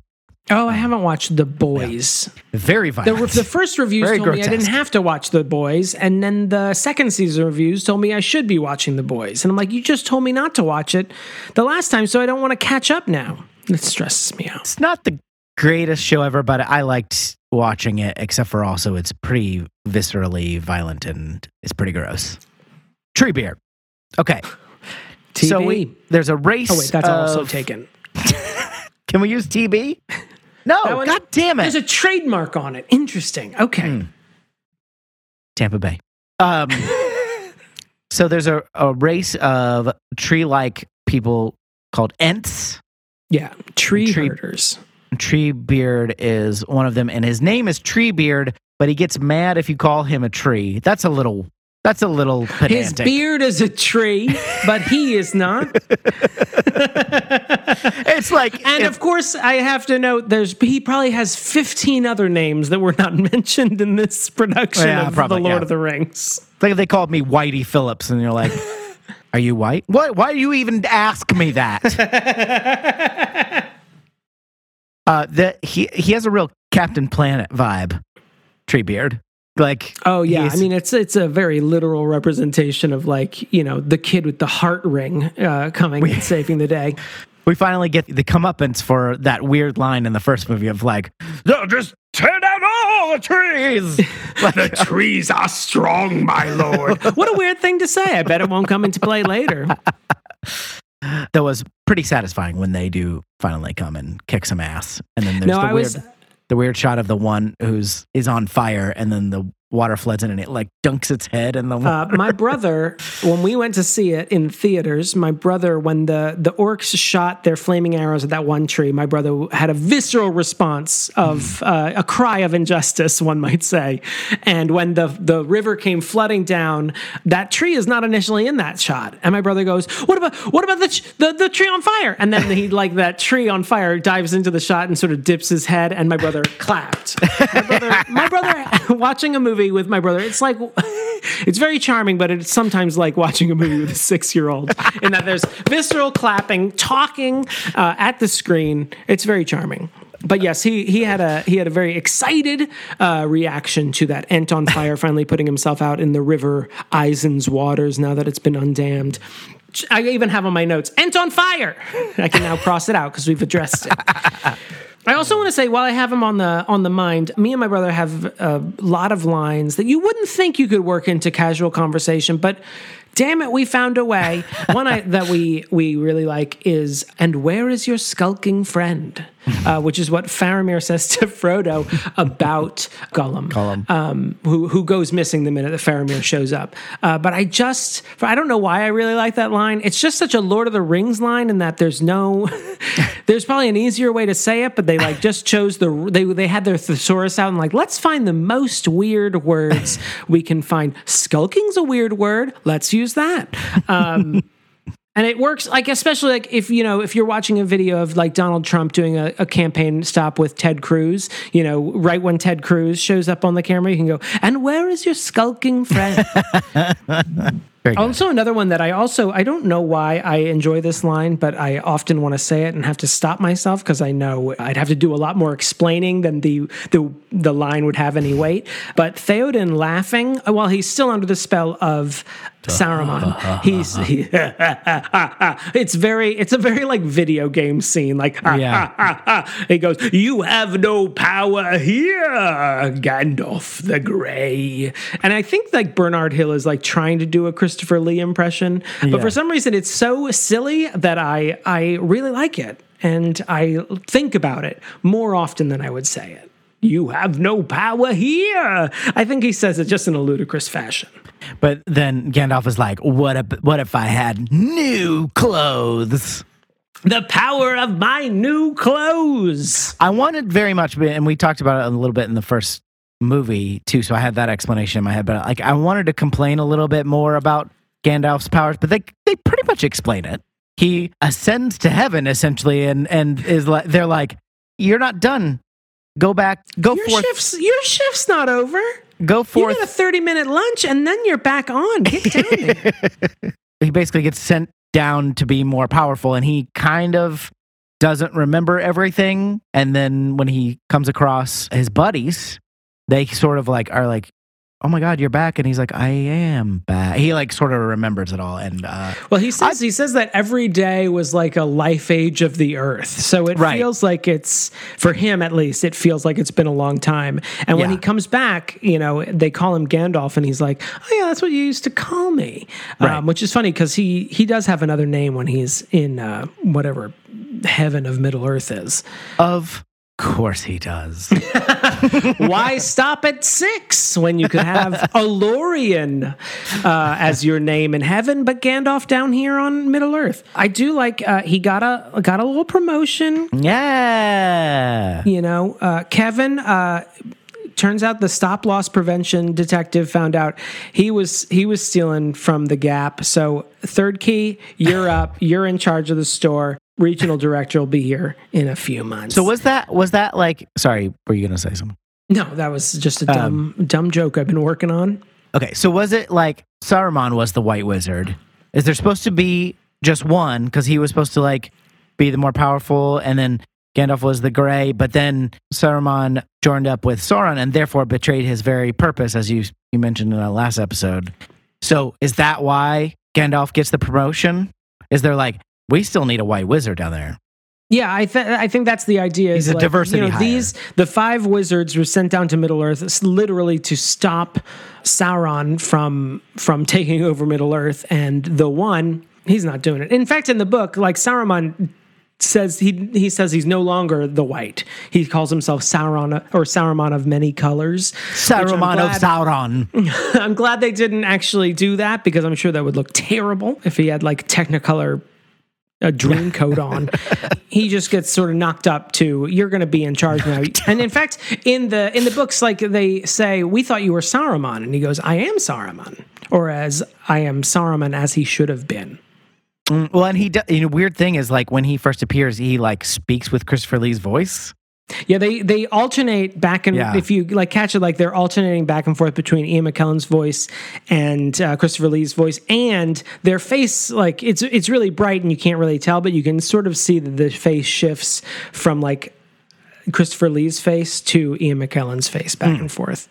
Oh, I haven't watched The Boys. very The, violent the first reviews Very told me I didn't have to watch The Boys, and then the second season reviews told me I should be watching The Boys. And I'm like, you just told me not to watch it the last time, so I don't want to catch up now. It stresses me out. it's not the greatest show ever but i liked watching it except for also it's pretty viscerally violent and it's pretty gross tree beer okay TV. so we there's a race oh wait, that's also of- taken. can we use tb no one- god damn it There's a trademark on it. Interesting. Okay. Hmm. Tampa Bay. Um, so there's a, a race of tree like people called Ents. Yeah, tree, Tree- herders. Treebeard is one of them, and his name is Treebeard, but he gets mad if you call him a tree. That's a little. That's a little His beard is a tree, but he is not. it's like And if- of course, I have to note there's he probably has 15 other names that were not mentioned in this production Yeah, of probably, The Lord yeah. of the Rings. like they called me Whitey Phillips, and you're like, "Are you white? What? Why do you even ask me that?" Uh, that he he has a real Captain Planet vibe, Treebeard. Like, Oh yeah, I mean it's it's a very literal representation of like you know the kid with the heart ring uh, coming and saving the day. we finally get the comeuppance for that weird line in the first movie of like, "They'll just tear down all the trees." like, the trees are strong, my lord. what a weird thing to say. I bet it won't come into play later. That was pretty satisfying when they do finally come and kick some ass. And then there's No, the I weird, was the weird shot of the one who's is on fire, and then the water floods in and it like dunks its head in the water. Uh, my brother, when we went to see it in theaters, my brother, when the the orcs shot their flaming arrows at that one tree, my brother had a visceral response of uh, a cry of injustice, one might say. And when the the river came flooding down, that tree is not initially in that shot. And my brother goes, "What about what about the the, the tree on fire?" And then he like that tree on fire dives into the shot and sort of dips his head, and my brother clapped. My brother, my brother watching a movie with my brother, it's like it's very charming, but it's sometimes like watching a movie with a six year old in that there's visceral clapping, talking uh, at the screen. It's very charming. But yes, he, he had a he had a very excited uh, reaction to that Ent on fire finally putting himself out in the river Isen's waters now that it's been undammed. I even have on my notes Ent on fire. I can now cross it out because we've addressed it. I also want to say, while I have him on the on the mind, me and my brother have a lot of lines that you wouldn't think you could work into casual conversation, but damn it, we found a way. One I, that we we really like is, "And where is your skulking friend?" Uh, which is what Faramir says to Frodo about Gollum, Gollum. Um, who who goes missing the minute that Faramir shows up. Uh, but I just, I don't know why I really like that line. It's just such a Lord of the Rings line, in that there's no, there's probably an easier way to say it, but they like just chose the they they had their thesaurus out and like let's find the most weird words we can find. Skulking's a weird word. Let's use that. Um, and it works like especially like if you know if you're watching a video of like donald trump doing a, a, campaign stop with ted cruz you know right when ted cruz shows up on the camera you can go and where is your skulking friend also another one that i also i don't know why i enjoy this line but i often want to say it and have to stop myself because i know i'd have to do a lot more explaining than the the, the line would have any weight but theoden laughing uh, while he's still under the spell of Saruman. He's he, it's very it's a very like video game scene. Like Yeah. he goes, "You have no power here, Gandalf the Grey." And I think like Bernard Hill is like trying to do a Christopher Lee impression, but Yeah. for some reason it's so silly that I I really like it and I think about it more often than I would say it. You have no power here. I think he says it just in a ludicrous fashion. But then Gandalf is like, "What if what if I had new clothes?" The power of my new clothes. I wanted very much, and we talked about it a little bit in the first movie too. So I had that explanation in my head. But like, I wanted to complain a little bit more about Gandalf's powers, but they they pretty much explain it. He ascends to heaven essentially, and and is like they're like, "You're not done. Go back. Go Your forth. shift's your shift's not over. Go forth. You forth." get a thirty minute lunch and then you're back on. Get down there. he basically gets sent down to be more powerful and he kind of doesn't remember everything and then when he comes across his buddies they sort of like are like oh my god you're back and he's like i am back he like sort of remembers it all and uh Well, he says he says that every day was like a life age of the earth. So it Right. feels like it's for him at least. It feels like it's been a long time. And when Yeah. he comes back, you know, they call him Gandalf, and he's like, "Oh yeah, that's what you used to call me," Right. um, which is funny because he he does have another name when he's in uh, whatever heaven of Middle Earth is. of course he does Why stop at six when you could have Olórin uh, as your name in heaven, but Gandalf down here on Middle Earth? I do like uh, he got a got a little promotion. yeah You know, uh, Kevin. Uh, turns out the stop loss prevention detective found out he was he was stealing from the Gap. So third key, you're up. You're in charge of the store. Regional director will be here in a few months. so was that was that like sorry were you gonna say something no, that was just a dumb um, dumb joke I've been working on. Okay, so was it like Saruman was the White Wizard? Is there supposed to be just one because he was supposed to like be the more powerful, and then Gandalf was the Gray, but then Saruman joined up with Sauron and therefore betrayed his very purpose, as you you mentioned in the last episode. So is that why Gandalf gets the promotion? Is there like we still need a White Wizard down there? Yeah, I th- I think that's the idea. He's is a like, diversity You know, these the five wizards were sent down to Middle Earth literally to stop Sauron from from taking over Middle Earth, and the one he's not doing it. In fact, in the book, like Saruman says he he says he's no longer the white. He calls himself Sauron or Saruman of many colors. which I'm of Sauron. I'm glad they didn't actually do that because I'm sure that would look terrible if he had like Technicolor a dream coat on. he just gets sort of knocked up to you're going to be in charge now. And in fact, in the in the books, like they say, we thought you were Saruman, and he goes, I am Saruman, or as I am Saruman as he should have been. Mm, well, and he, do, you know, weird thing is like when he first appears, he like speaks with Christopher Lee's voice. Yeah, they they alternate back and Yeah. if you like catch it, like they're alternating back and forth between Ian McKellen's voice and uh, Christopher Lee's voice, and their face like it's it's really bright and you can't really tell, but you can sort of see that the face shifts from like Christopher Lee's face to Ian McKellen's face back Hmm. and forth.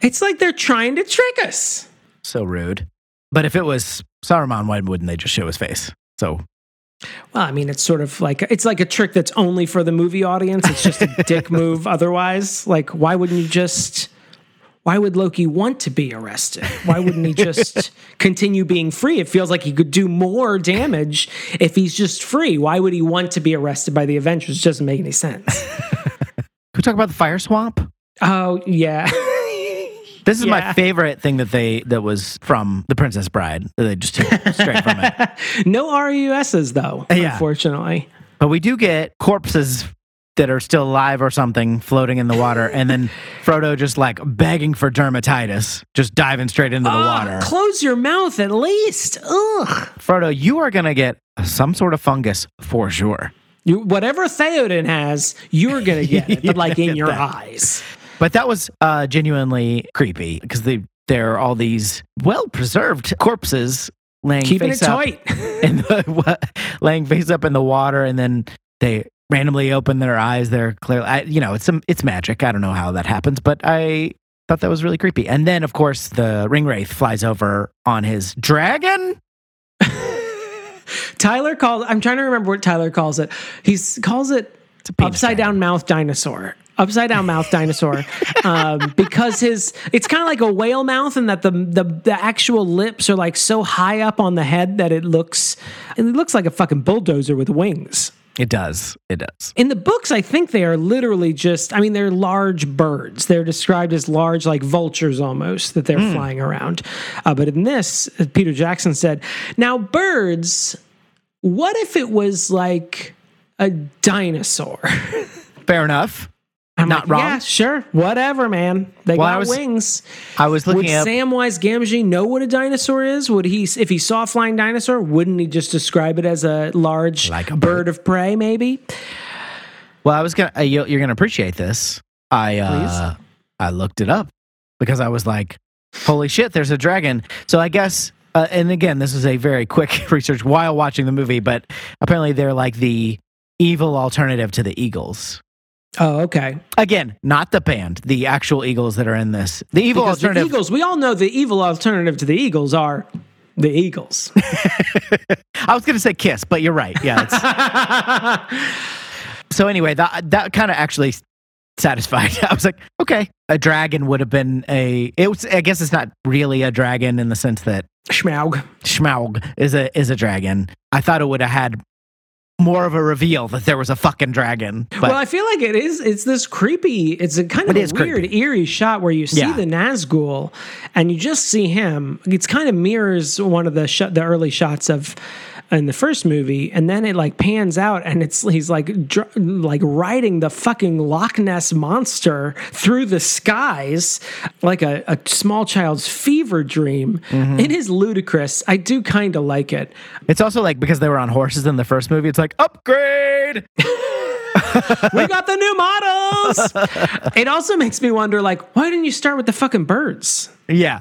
It's like they're trying to trick us. So rude. But if it was Saruman, why wouldn't they just show his face? So Well, I mean, it's sort of like it's like a trick that's only for the movie audience. It's just a dick move. Otherwise, like, why wouldn't you just? Why would Loki want to be arrested? Why wouldn't he just continue being free? It feels like he could do more damage if he's just free. Why would he want to be arrested by the Avengers? It doesn't make any sense. Can we talk about the fire swamp? oh yeah, This is Yeah. my favorite thing that they that was from The Princess Bride. They just took straight from it. no RUSs though. Yeah. Unfortunately, But we do get corpses that are still alive or something floating in the water, and then Frodo just like begging for dermatitis, just diving straight into the water. close your mouth at least. Ugh. Frodo, you are gonna get some sort of fungus for sure. You, whatever Theoden has, you're gonna get it, but like in your eyes. But that was uh, genuinely creepy because they there are all these well preserved corpses laying Keeping face it up tight. in the laying face up in the water, and then they randomly open their eyes. They're clearly, I, you know, it's some it's magic. I don't know how that happens, but I thought that was really creepy. And then, of course, the ring wraith flies over on his dragon. Tyler calls. I'm trying to remember what Tyler calls it. He calls it It's a penis upside dragon. down mouth dinosaur. Upside down mouth dinosaur, um, because his it's kind of like a whale mouth, and that the, the the actual lips are like so high up on the head that it looks it looks like a fucking bulldozer with wings. It does. It does. In the books, I think they are literally just, I mean, they're large birds. They're described as large, like vultures almost, that they're flying around. Uh, but in this, uh, Peter Jackson said, now, birds, what if it was like a dinosaur? Fair enough. I'm Not like, wrong. Yeah, sure. Whatever, man. They Well, I got was wings. I was looking Would up. Samwise Gamgee know what a dinosaur is? Would he, if he saw a flying dinosaur, wouldn't he just describe it as a large Like a bird bird. of prey, maybe? Well, I was gonna. Uh, you, you're gonna appreciate this. I uh, I looked it up because I was like, "Holy shit, there's a dragon!" So I guess. Uh, and again, this is a very quick research while watching the movie, but apparently they're like the evil alternative to the Eagles. Oh, okay. Again, not the band, the actual Eagles that are in this. The evil Because the. Eagles, we all know the evil alternative to the Eagles are the Eagles. I was going to say Kiss, but you're right. Yeah. It's, so anyway, that that kind of actually satisfied. I was like, okay, a dragon would have been a. It was. I guess it's not really a dragon in the sense that Schmaug. Schmaug is a is a dragon. I thought it would have had more of a reveal that there was a fucking dragon. But well, I feel like it is. It's this creepy. It's a kind of a weird, creepy. eerie shot where you see Yeah. the Nazgul, and you just see him. It's kind of mirrors one of the sh- the early shots of in the first movie, and then it like pans out, and it's he's like dr- like riding the fucking Loch Ness monster through the skies like a, a small child's fever dream. Mm-hmm. It is ludicrous. I do kind of like it. it's also like because they were on horses in the first movie. It's like upgrade. we got the new models. it also makes me wonder, like, why didn't you start with the fucking birds? Yeah.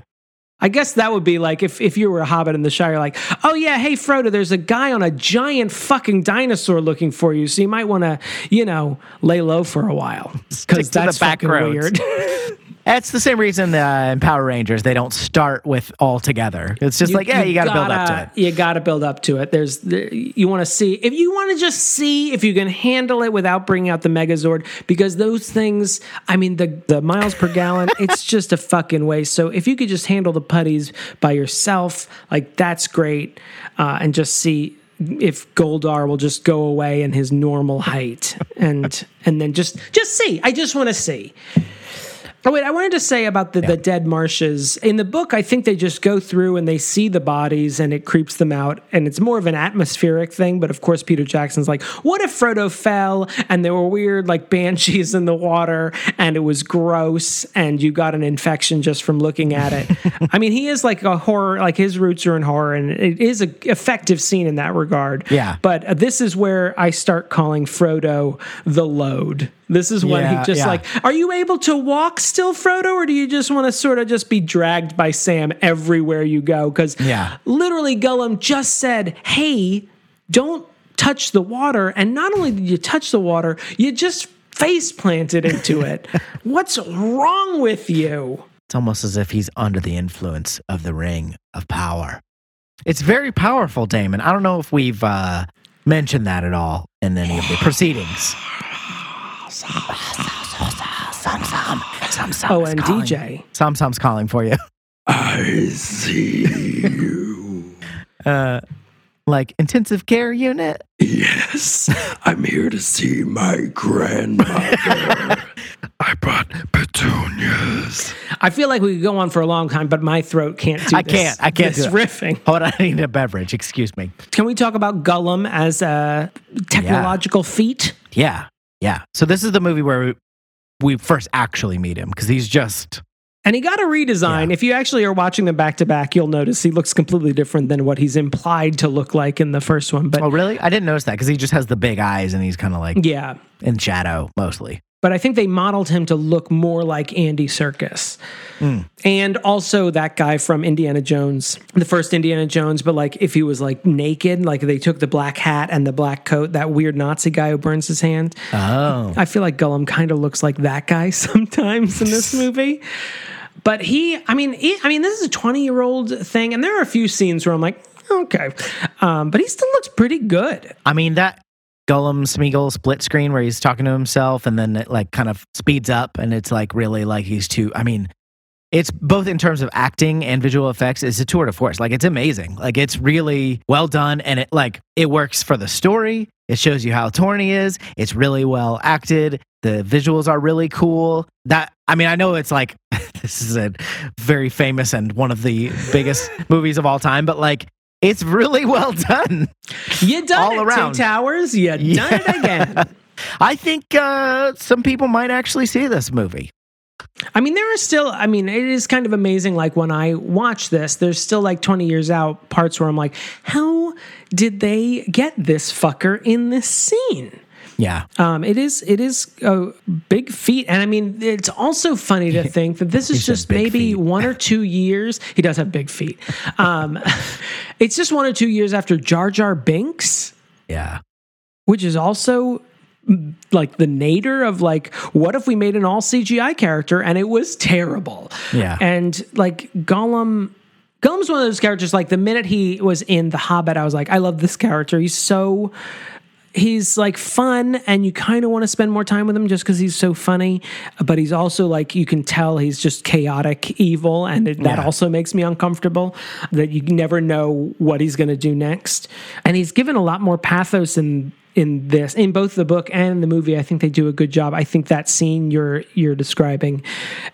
I guess that would be like if, if you were a hobbit in the Shire, like, oh yeah, hey Frodo, there's a guy on a giant fucking dinosaur looking for you, so you might want to, you know, lay low for a while because to the that's back fucking roads. weird. It's the same reason uh, in Power Rangers they don't start with all together. It's just like, yeah, you, got to build up to it. You got to build up to it. There's, the, you want to see if you want to just see if you can handle it without bringing out the Megazord because those things. I mean, the the miles per gallon, it's just a fucking waste. So if you could just handle the putties by yourself, like that's great, uh, and just see if Goldar will just go away in his normal height and and then just just see. I just want to see. Oh wait, I wanted to say about the, the dead marshes. In the book, I think they just go through and they see the bodies and it creeps them out. And it's more of an atmospheric thing. But of course, Peter Jackson's like, what if Frodo fell and there were weird like banshees in the water and it was gross and you got an infection just from looking at it? I mean, he is like a horror, like his roots are in horror and it is an effective scene in that regard. Yeah. But uh, this is where I start calling Frodo the load. This is when Yeah, he just yeah. like, are you able to walk still, Frodo, or do you just want to sort of just be dragged by Sam everywhere you go? Because Yeah. literally, Gollum just said, hey, don't touch the water. And not only did you touch the water, you just face planted into it. What's wrong with you? It's almost as if he's under the influence of the ring of power. It's very powerful, Damon. I don't know if we've uh, mentioned that at all in any of the proceedings. Oh, and DJ. Sam Sam's calling for you. I see you. Uh, like intensive care unit. Yes, I'm here to see my grandmother. I brought petunias. I feel like we could go on for a long time, but my throat can't do I this. can't. I can't It's riffing. Hold on, I need a beverage. Excuse me. Can we talk about Gollum as a technological feat? Yeah, yeah. So this is the movie where we, we first actually meet him because he's just And he got a redesign. Yeah. If you actually are watching them back to back, you'll notice he looks completely different than what he's implied to look like in the first one. But Oh, really? I didn't notice that because he just has the big eyes and he's kind of like yeah, in shadow mostly. But I think they modeled him to look more like Andy Serkis. And also that guy from Indiana Jones, the first Indiana Jones, but like if he was like naked, like they took the black hat and the black coat, that weird Nazi guy who burns his hand. Oh, I feel like Gollum kind of looks like that guy sometimes in this movie. But he, I mean, he, I mean, this is a twenty-year-old thing, and there are a few scenes where I'm like, okay, um, but he still looks pretty good. I mean that Gollum Smeagol split screen where he's talking to himself and then it like kind of speeds up and it's like really like he's too. I mean, it's both in terms of acting and visual effects. It's a tour de force. Like it's amazing. Like it's really well done and it like it works for the story. It shows you how torn he is. It's really well acted. The visuals are really cool. That I mean, I know it's like this is a very famous and one of the biggest movies of all time, but like it's really well done. You done All it, around. Two Towers. You done it again. I think uh, some people might actually see this movie. I mean, there are still, I mean, it is kind of amazing. Like when I watch this, there's still like 20 years out parts where I'm like, how did they get this fucker in this scene? Yeah. Um, it is it is a big feat, and I mean it's also funny to think that this is just maybe feet. one or two years. He does have big feet. Um, it's just one or two years after Jar Jar Binks, Yeah. which is also mm, like the nadir of like what if we made an all CGI character and it was terrible. Yeah. and like Gollum. Gollum's one of those characters. Like the minute he was in The Hobbit, I was like, I love this character. He's so he's like fun and you kind of want to spend more time with him just because he's so funny but he's also like you can tell he's just chaotic evil and it, that Yeah. also makes me uncomfortable that you never know what he's going to do next and he's given a lot more pathos in in this in both the book and the movie i think they do a good job i think that scene you're you're describing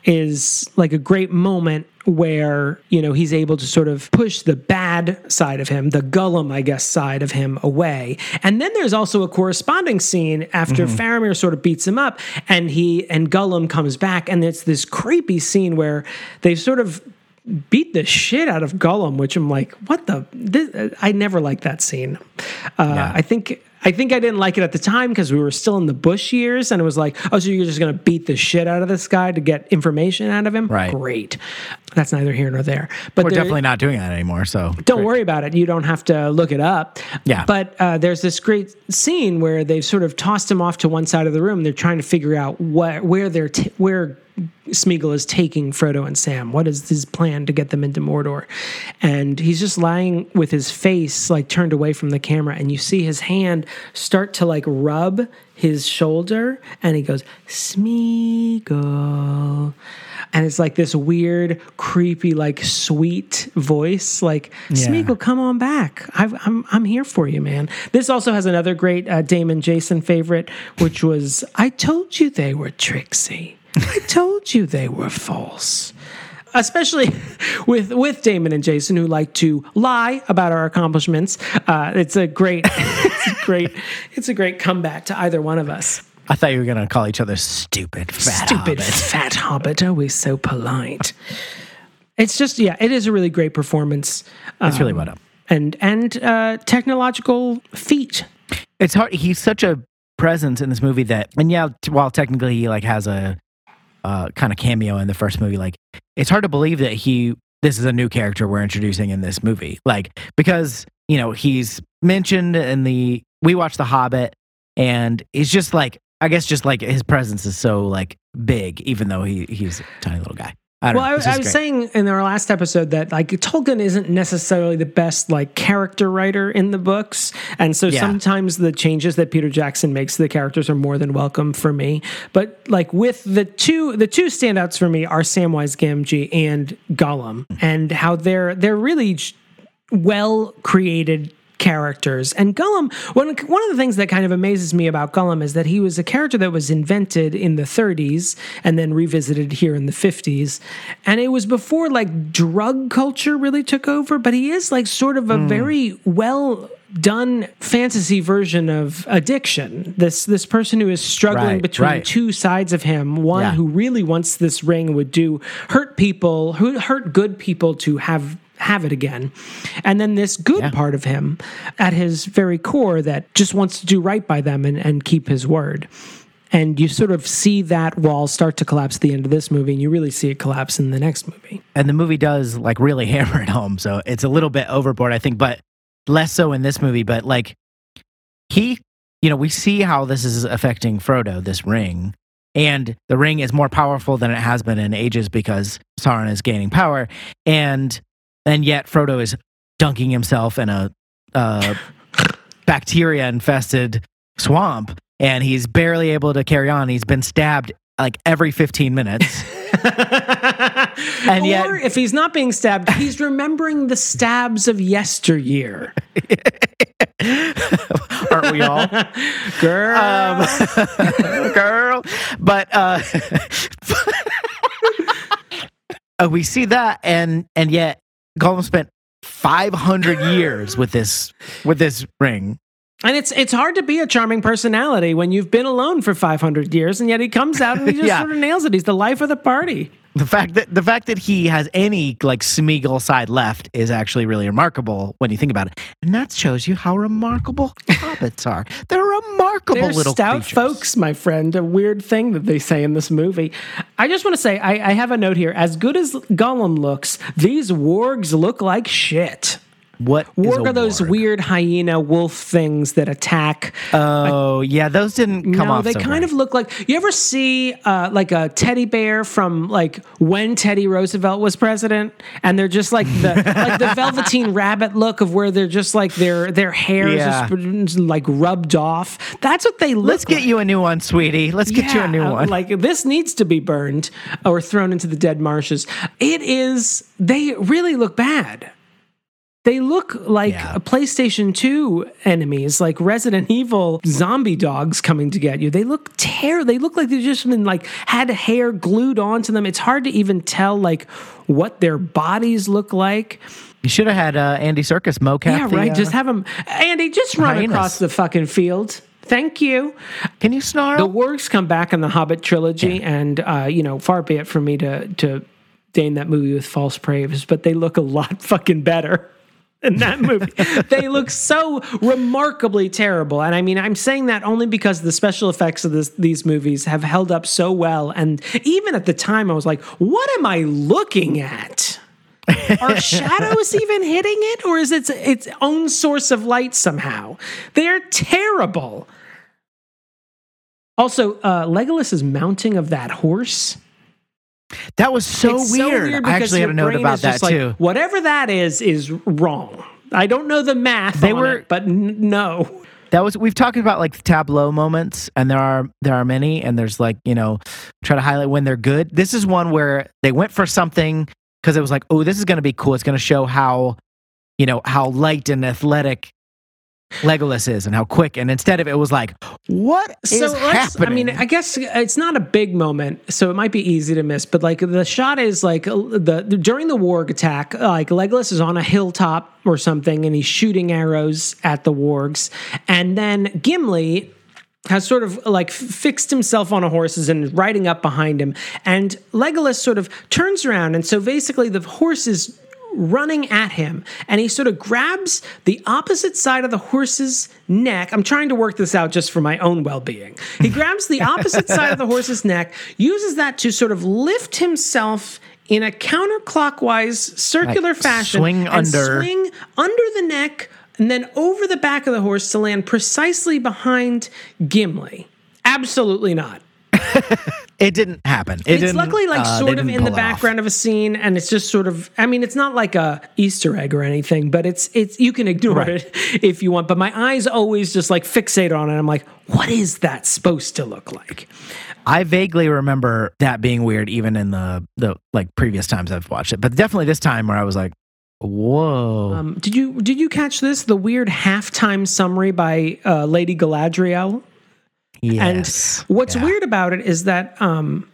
is like a great moment where you know he's able to sort of push the bad side of him the gollum i guess side of him away and then there's also a corresponding scene after faramir sort of beats him up and he and gollum comes back and it's this creepy scene where they sort of beat the shit out of Gollum, which I'm like, what the? This, I never liked that scene. Uh, Yeah. I think. I think I didn't like it at the time because we were still in the Bush years, and it was like, oh, so you're just going to beat the shit out of this guy to get information out of him? Right. Great. That's neither here nor there. But We're there- definitely not doing that anymore. So don't worry about it. You don't have to look it up. Yeah. But uh, there's this great scene where they've sort of tossed him off to one side of the room. They're trying to figure out what where they're t- where Smeagol is taking Frodo and Sam. What is his plan to get them into Mordor? And he's just lying with his face like turned away from the camera, and you see his hand start to like rub his shoulder, and he goes, Smeagol. And it's like this weird, creepy, like sweet voice, like Yeah. Smeagol, come on back. I've, I'm I'm here for you, man. This also has another great uh, Damon Jason favorite, which was, "I told you they were tricksy. I told you they were false." Especially with with Damon and Jason, who like to lie about our accomplishments. Uh, it's a great, it's a great, it's a great comeback to either one of us. I thought you were gonna call each other stupid, fat Stupid hobbit. fat hobbit, always so polite. It's just yeah, it is a really great performance. That's really um, what up. and and uh, technological feat. It's hard. He's such a presence in this movie that, and yeah, while technically he like has a uh, kind of cameo in the first movie, like it's hard to believe that he this is a new character we're introducing in this movie, like because you know he's mentioned in the we watched The Hobbit, and he's just like I guess just like his presence is so like big, even though he he's a tiny little guy. I Well, know. I, I was great. saying in our last episode that like Tolkien isn't necessarily the best like character writer in the books, and so Yeah. sometimes the changes that Peter Jackson makes to the characters are more than welcome for me. But like with the two, the two standouts for me are Samwise Gamgee and Gollum, and how they're they're really well created characters. And Gollum, one one of the things that kind of amazes me about Gollum is that he was a character that was invented in the 30s and then revisited here in the 50s. And it was before like drug culture really took over, but he is like sort of a hmm. very well done fantasy version of addiction. This this person who is struggling Right, between right. two sides of him, one Yeah. who really wants this ring would do hurt people, who hurt good people to have have it again. And then this good Yeah. part of him at his very core that just wants to do right by them and, and keep his word. And you sort of see that wall start to collapse at the end of this movie, and you really see it collapse in the next movie. and the movie does like really hammer it home so it's a little bit overboard i think but less so in this movie but like he you know we see how this is affecting frodo this ring and the ring is more powerful than it has been in ages because sauron is gaining power and and yet frodo is dunking himself in a uh, bacteria infested swamp and he's barely able to carry on he's been stabbed like every 15 minutes and yet- or if he's not being stabbed, he's remembering the stabs of yesteryear. aren't we all Girl. um, girl. But uh, uh, we see that, and and yet Gollum spent five hundred years with this with this ring. And it's it's hard to be a charming personality when you've been alone for 500 years, and yet he comes out and he just Yeah. sort of nails it. He's the life of the party. The fact that the fact that he has any like Smeagol side left is actually really remarkable when you think about it, and that shows you how remarkable hobbits are. They're remarkable They're little stout creatures. folks, my friend. A weird thing that they say in this movie. I just want to say, I, I have a note here. As good as Gollum looks, these wargs look like shit. What Warg are those warg? weird hyena wolf things that attack. Oh yeah, those didn't come no, off. they so kind great. of look like. You ever see uh, like a teddy bear from like when Teddy Roosevelt was president, and they're just like the like the Velveteen Rabbit look of where they're just like their their hair Yeah. is just like rubbed off. That's what they look. Let's get like. you a new one, sweetie. Let's get you a new Yeah, one. Like this needs to be burned or thrown into the dead marshes. It is. They really look bad. They look like Yeah. a PlayStation 2 enemies, like Resident Evil zombie dogs coming to get you. They look terrible. They look like they've just been like had hair glued onto them. It's hard to even tell like what their bodies look like. You should have had uh, Andy Serkis mocap. yeah, the, right. uh, just have him, Andy, just run hyenas. across the fucking field. Thank you. can you snarl? The wargs come back in the Hobbit trilogy, and uh, you know, far be it from me to to name that movie with false praise, but they look a lot fucking better in that movie. they look so remarkably terrible, and I mean, I'm saying that only because the special effects of this, these movies have held up so well, and even at the time, I was like, "What am I looking at?" Are shadows even hitting it, or is it its own source of light somehow? They're terrible. Also, uh, Legolas's mounting of that horse That was so It's weird. I actually had a note about that like, too. Whatever that is is wrong. I don't know the math. They were- it, but n- no. That was we've talked about like tableau moments, and there are there are many, and there's like you know try to highlight when they're good. This is one where they went for something because it was like, oh, this is going to be cool. It's going to show how you know how light and athletic Legolas is and how quick. And instead of it was like, what is so let's, happening? I mean, I guess it's not a big moment, so it might be easy to miss. But like the shot is like uh, the during the warg attack, like Legolas is on a hilltop or something, and he's shooting arrows at the wargs, and then Gimli has sort of like fixed himself on a horse and is riding up behind him, and Legolas sort of turns around, and so basically the horse is running at him and he sort of grabs the opposite side of the horse's neck. I'm trying to work this out just for my own well being. He grabs the opposite side of the horse's neck, uses that to sort of lift himself in a counterclockwise circular Like fashion swing and under. swing under the neck and then over the back of the horse to land precisely behind Gimli. Absolutely not. it didn't happen. It It's didn't, luckily like uh, sort of in the pull off. background of a scene, and it's just sort of. I mean, it's not like a Easter egg or anything, but it's it's you can ignore Right. it if you want. But my eyes always just like fixate on it. I'm like, what is that supposed to look like? I vaguely remember that being weird, even in the the like previous times I've watched it, but definitely this time where I was like, "Whoa!" Um, did you did you catch this? The weird halftime summary by uh, Lady Galadriel. Yes. And what's Yeah. weird about it is that um,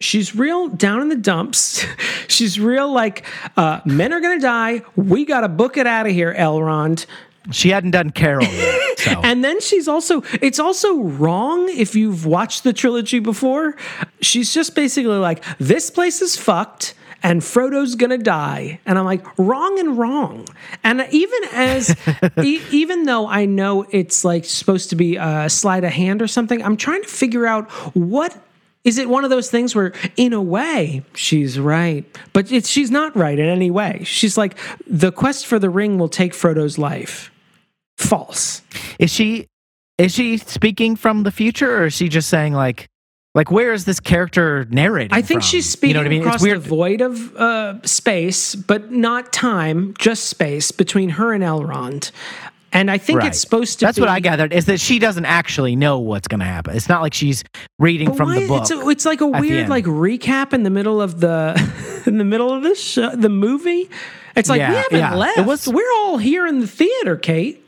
she's real down in the dumps. she's real like uh, men are gonna die. We gotta book it out of here, Elrond. She hadn't done Carol yet, so And then she's also, it's also wrong if you've watched the trilogy before. She's just basically like, this place is fucked and Frodo's gonna die. And I'm like, wrong and wrong. And even as, e- even though I know it's like supposed to be a sleight of hand or something, I'm trying to figure out what. Is it one of those things where, in a way, she's right, but it's, she's not right in any way? She's like, the quest for the ring will take Frodo's life. False. is she is she speaking from the future, or is she just saying like like where is this character narrating? I think from? she's speaking You know what I mean? across It's weird. the void of uh, space, but not time, just space between her and Elrond. And I think Right. it's supposed to That's be. what I gathered is that she doesn't actually know what's going to happen. It's not like she's reading from why- the book. It's, a- it's like a weird like recap in the middle of the in the middle of the show, the movie. It's like we haven't yeah. left. It was- We're all here in the theater, Kate.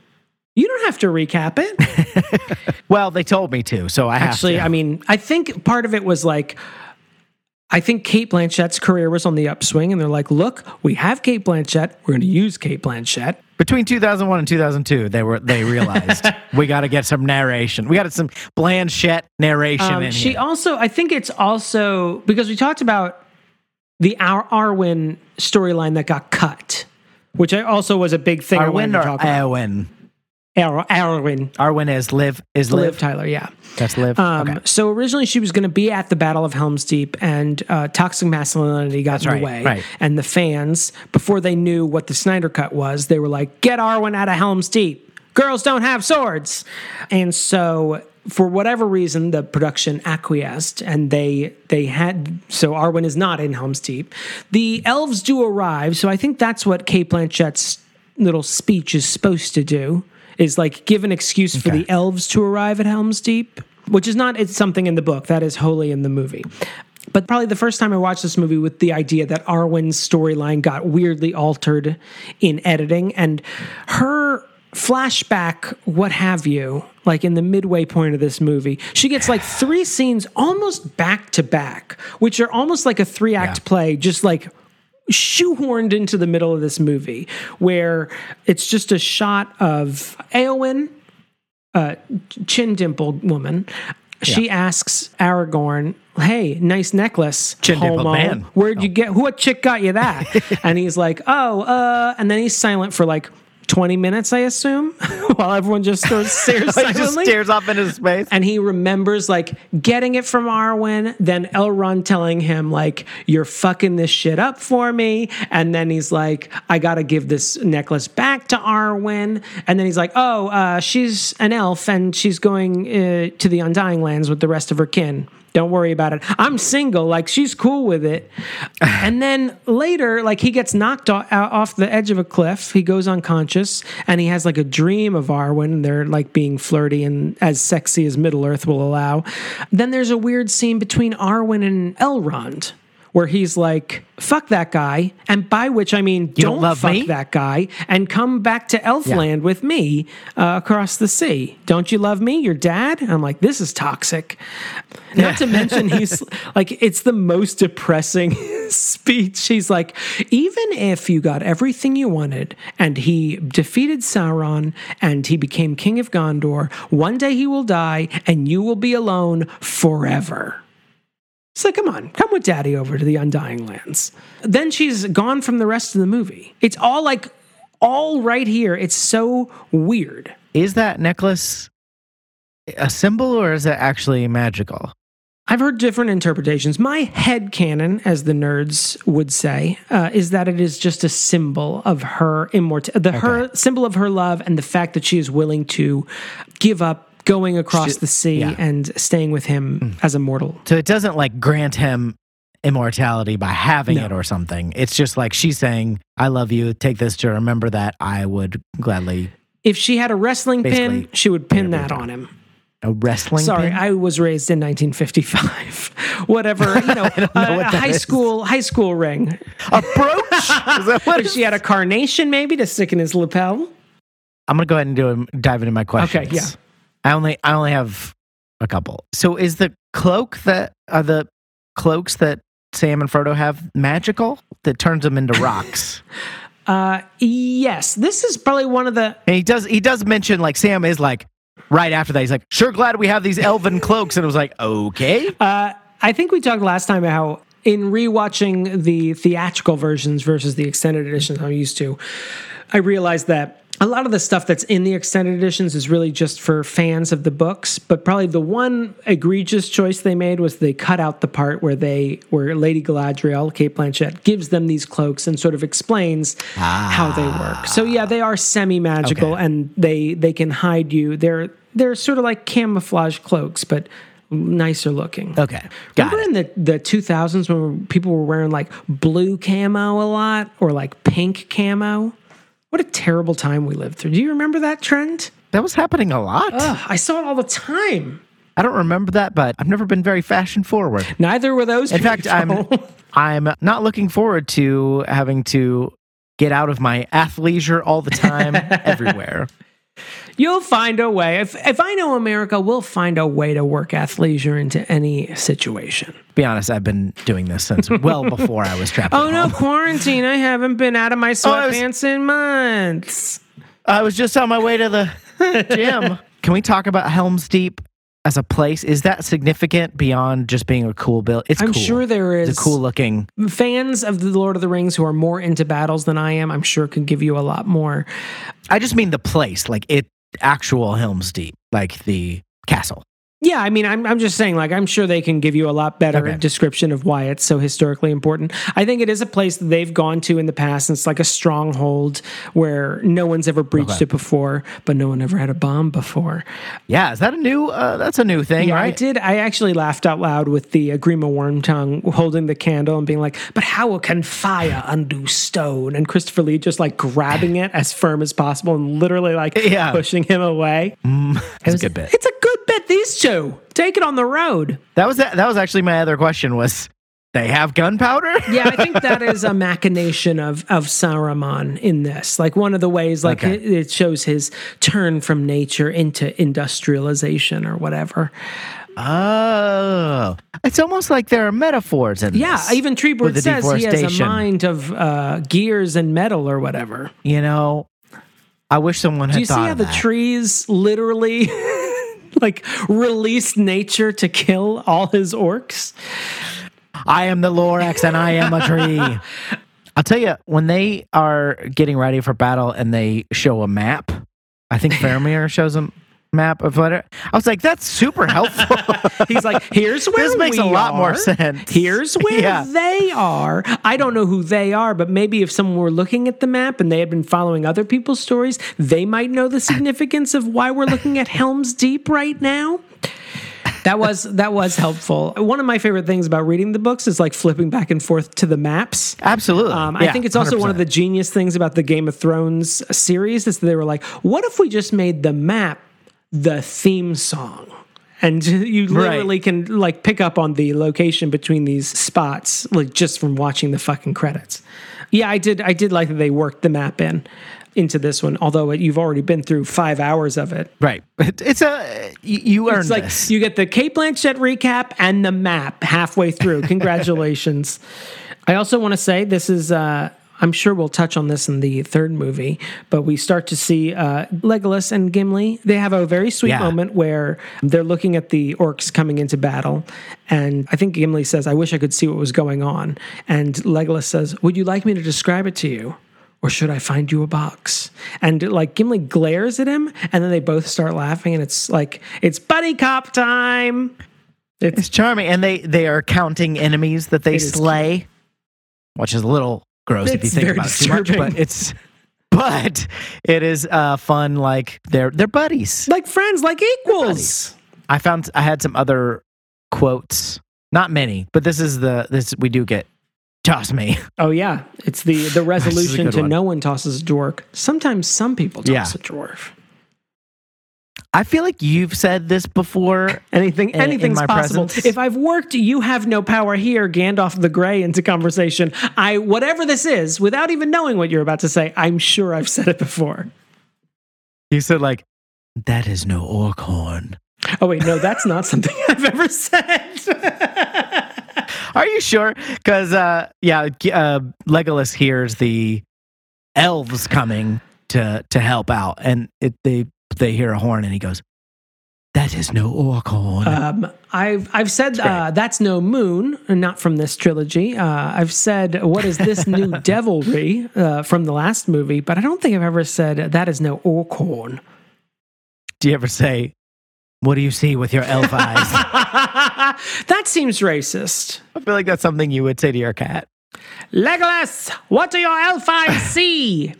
You don't have to recap it. well, they told me to, so I have Actually. I mean, I think part of it was like, I think Cate Blanchett's career was on the upswing, and they're like, look, we have Cate Blanchett. We're going to use Cate Blanchett. Between 2001 and 2002, they were they realized we got to get some narration. We got some Blanchett narration Um, in she here. also, I think it's also because we talked about the Ar- Arwen storyline that got cut, which I also was a big thing. Arwen or. Arwen? Ar- Arwen, Arwen is live is Liv live. Tyler, yeah. That's Liv. Um, okay. So originally she was going to be at the Battle of Helm's Deep, and uh, toxic masculinity got in right, the way. right. And the fans, before they knew what the Snyder Cut was, they were like, "Get Arwen out of Helm's Deep. Girls don't have swords." And so, for whatever reason, the production acquiesced, and they they had so Arwen is not in Helm's Deep. The elves do arrive, so I think that's what Cate Blanchett's little speech is supposed to do is like give an excuse for Okay. the elves to arrive at Helm's Deep, which is not it's something in the book that is wholly in the movie. But probably the first time I watched this movie with the idea that Arwen's storyline got weirdly altered in editing and her flashback, what have you, like in the midway point of this movie, she gets like three scenes almost back to back, which are almost like a three act Yeah. play, just like shoehorned into the middle of this movie where it's just a shot of Eowyn, a chin dimpled woman. She asks Aragorn, "Hey, nice necklace, Chin-dimpled man. Where'd you get? What chick got you that?" and he's like, "Oh, uh," and then he's silent for like twenty minutes, I assume, while everyone just stares he silently. just stares off into space. and he remembers like getting it from Arwen, then Elrond telling him like you're fucking this shit up for me, and then he's like I got to give this necklace back to Arwen, and then he's like oh uh, she's an elf and she's going uh, to the Undying Lands with the rest of her kin. Don't worry about it. I'm single. Like she's cool with it. and then later, like he gets knocked off the edge of a cliff. He goes unconscious, and he has like a dream of Arwen. And they're like being flirty and as sexy as Middle Earth will allow. Then there's a weird scene between Arwen and Elrond. Where he's like, fuck that guy. And by which I mean, don't don't, love fuck me? that guy and come back to Elfland with me uh, across the sea. Don't you love me? Your dad? I'm like, this is toxic. Not to mention, he's like, it's the most depressing speech. He's like, even if you got everything you wanted and he defeated Sauron and he became king of Gondor, one day he will die and you will be alone forever. Like, come on, come with daddy over to the Undying Lands. Then she's gone from the rest of the movie. It's all like, all right here. It's so weird. Is that necklace a symbol or is it actually magical? I've heard different interpretations. My head canon, as the nerds would say, uh, is that it is just a symbol of her immortality, the her symbol of her love, and the fact that she is willing to give up going across She- the sea yeah. and staying with him hmm. as a mortal. So it doesn't like grant him immortality by having No. it or something. It's just like she's saying, I love you. Take this to remember that I would gladly If she had a wrestling pin, she would pin that on him. a wrestling. Sorry, pin? I was raised in 1955. Whatever, you know, know a, what a high is. school high school ring. a brooch. is that what But it she had a carnation maybe to stick in his lapel. I'm gonna go ahead and do a, dive into my questions. Okay, yeah. I only I only have a couple. So is the cloak that are the cloaks that Sam and Frodo have magical that turns them into rocks? Uh, yes, this is probably one of the and he does he does mention like Sam is like right after that he's like sure glad we have these elven cloaks and it was like okay Uh, I think we talked last time about how in rewatching the theatrical versions versus the extended editions I'm used to, I realized that a lot of the stuff that's in the extended editions is really just for fans of the books. But probably the one egregious choice they made was they cut out the part where they where Lady Galadriel, Cate Blanchett, gives them these cloaks and sort of explains how they work. So yeah, they are semi magical Okay. and they they can hide you. They're they're sort of like camouflage cloaks, but nicer looking. okay got Remember it in the, the 2000s when people were wearing like blue camo a lot or like pink camo? What a terrible time we lived through. Do you remember that trend? that was happening a lot Ugh, I saw it all the time. I don't remember that but I've never been very fashion forward Neither were those. in fact I'm. I'm not looking forward to having to get out of my athleisure all the time everywhere You'll find a way. If if I know America, we'll find a way to work athleisure into any situation. be honest I've been doing this since well before I was trapped Oh no, quarantine! I haven't been out of my oh, was- sweatpants in months. I was just on my way to the gym. Can we talk about Helm's Deep as a place? Is that significant beyond just being a cool build? It's I'm cool. sure there is It's a cool looking. fans of the Lord of the Rings who are more into battles than I am. I'm sure could give you a lot more. I just mean the place, like it actual Helm's Deep, like the castle. Yeah, I mean, I'm, I'm just saying, like, I'm sure they can give you a lot better Okay. description of why it's so historically important. I think it is a place that they've gone to in the past, and it's like a stronghold where no one's ever breached Okay. it before, but no one ever had a bomb before. Yeah, is that a new? Uh, that's a new thing, Yeah, I did. I actually laughed out loud with the uh, Grima Wormtongue holding the candle and being like, "But how can fire undo stone?" And Christopher Lee just like grabbing it as firm as possible and literally like Yeah. pushing him away. That's a good bit. It's a good bit. These two take it on the road. That was that was actually my other question. Was they have gunpowder? Yeah, I think that is a machination of of Saruman in this. Like one of the ways, like Okay. it, it shows his turn from nature into industrialization or whatever. Oh, it's almost like there are metaphors in Yeah, this. Yeah, even the says he has a mind of uh, gears and metal or whatever. You know, I wish someone had Do you see how the trees literally like released nature to kill all his orcs? I am the Lorax and I am a tree. I'll tell you, when they are getting ready for battle and they show a map, I think Faramir shows a map of what. I was like, that's super helpful. He's like, here's where this makes a lot more sense. Here's where Yeah. they are. I don't know who they are, but maybe if someone were looking at the map and they had been following other people's stories, they might know the significance of why we're looking at Helm's Deep right now. that was that was helpful. One of my favorite things about reading the books is like flipping back and forth to the maps. Absolutely. Um, I Yeah, think it's also one of the genius things about the Game of Thrones series is that they were like, what if we just made the map the theme song? And you literally can like pick up on the location between these spots, like just from watching the fucking credits. Yeah, I did. I did like that they worked the map in into this one, although it, you've already been through five hours of it. Right. It's a you, you earned It's like this. you get the Cate Blanchett recap and the map halfway through. Congratulations. I also want to say this is. Uh, I'm sure we'll touch on this in the third movie, but we start to see uh, Legolas and Gimli. They have a very sweet Yeah. moment where they're looking at the orcs coming into battle, and I think Gimli says, "I wish I could see what was going on," and Legolas says, "Would you like me to describe it to you?" Or should I find you a box? And like Gimli glares at him, and then they both start laughing, and it's like it's buddy cop time. It's It's charming, and they they are counting enemies that they is slay, which is a little gross if you It's think about it too much. disturbing. But it's but it is uh, fun. Like they're they're buddies. like friends, like equals. I found I had some other quotes, not many, but this is the this we do get. Toss me. Oh yeah, it's the the resolution to one. no one tosses a dwarf. Sometimes some people toss Yeah. a dwarf. I feel like you've said this before. Anything, in anything's my possible. presence. If I've worked, you have no power here. Gandalf the Grey into conversation. I whatever this is, without even knowing what you're about to say, I'm sure I've said it before. You said like that is no orc horn. Oh wait, no, that's not something I've ever said. Are you sure? Because uh, yeah, uh, Legolas hears the elves coming to to help out, and it, they they hear a horn, and he goes, "That is no orc horn." Um, I've I've said uh, that's no moon, not from this trilogy. Uh, I've said what is this new devilry uh, from the last movie, but I don't think I've ever said that is no orcorn. do you ever say, "What do you see with your elf eyes"? that seems racist. I feel like that's something you would say to your cat. Legolas, what do your elf eyes see? You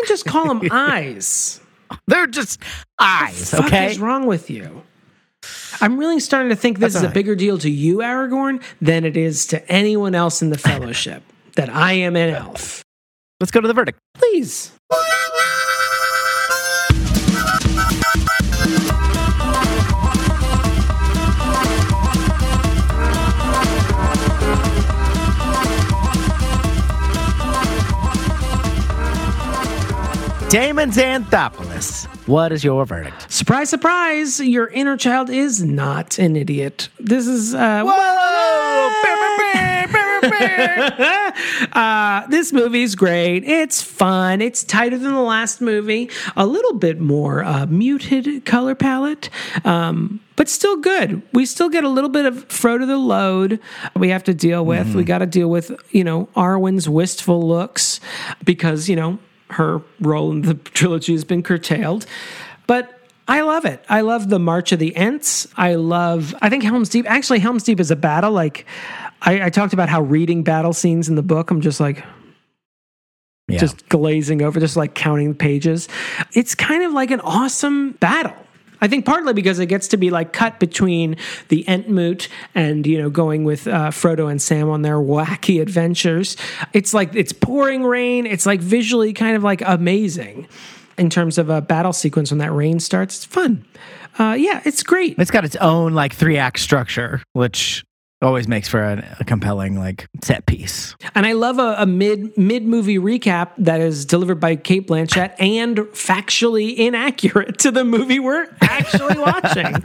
can just call them eyes. They're just eyes, okay? what is wrong with you? I'm really starting to think this That's is a bigger deal to you, Aragorn, than it is to anyone else in the Fellowship. that I am an elf. Let's go to the verdict. Please. Damon Xanthopoulos, what is your verdict? Surprise, surprise, your inner child is not an idiot. This is uh, uh, this movie's great. It's fun. It's tighter than the last movie. A little bit more uh, muted color palette, um, but still good. We still get a little bit of Frodo the Load we have to deal with. We got to deal with you know Arwen's wistful looks because you know her role in the trilogy has been curtailed, but. I love it. I love the March of the Ents. I love. I think Helm's Deep. Actually, Helm's Deep is a battle. Like I, I talked about how reading battle scenes in the book. I'm just like Yeah. just glazing over, just like counting the pages. It's kind of like an awesome battle. I think partly because it gets to be like cut between the Entmoot and you know going with uh, Frodo and Sam on their wacky adventures. It's like it's pouring rain. It's like visually kind of like amazing in terms of a battle sequence when that rain starts. It's fun. Uh, yeah, it's great. It's got its own like three act structure, which always makes for a, a compelling like set piece. And I love a, a mid mid movie recap that is delivered by Cate Blanchett and factually inaccurate to the movie we're actually watching.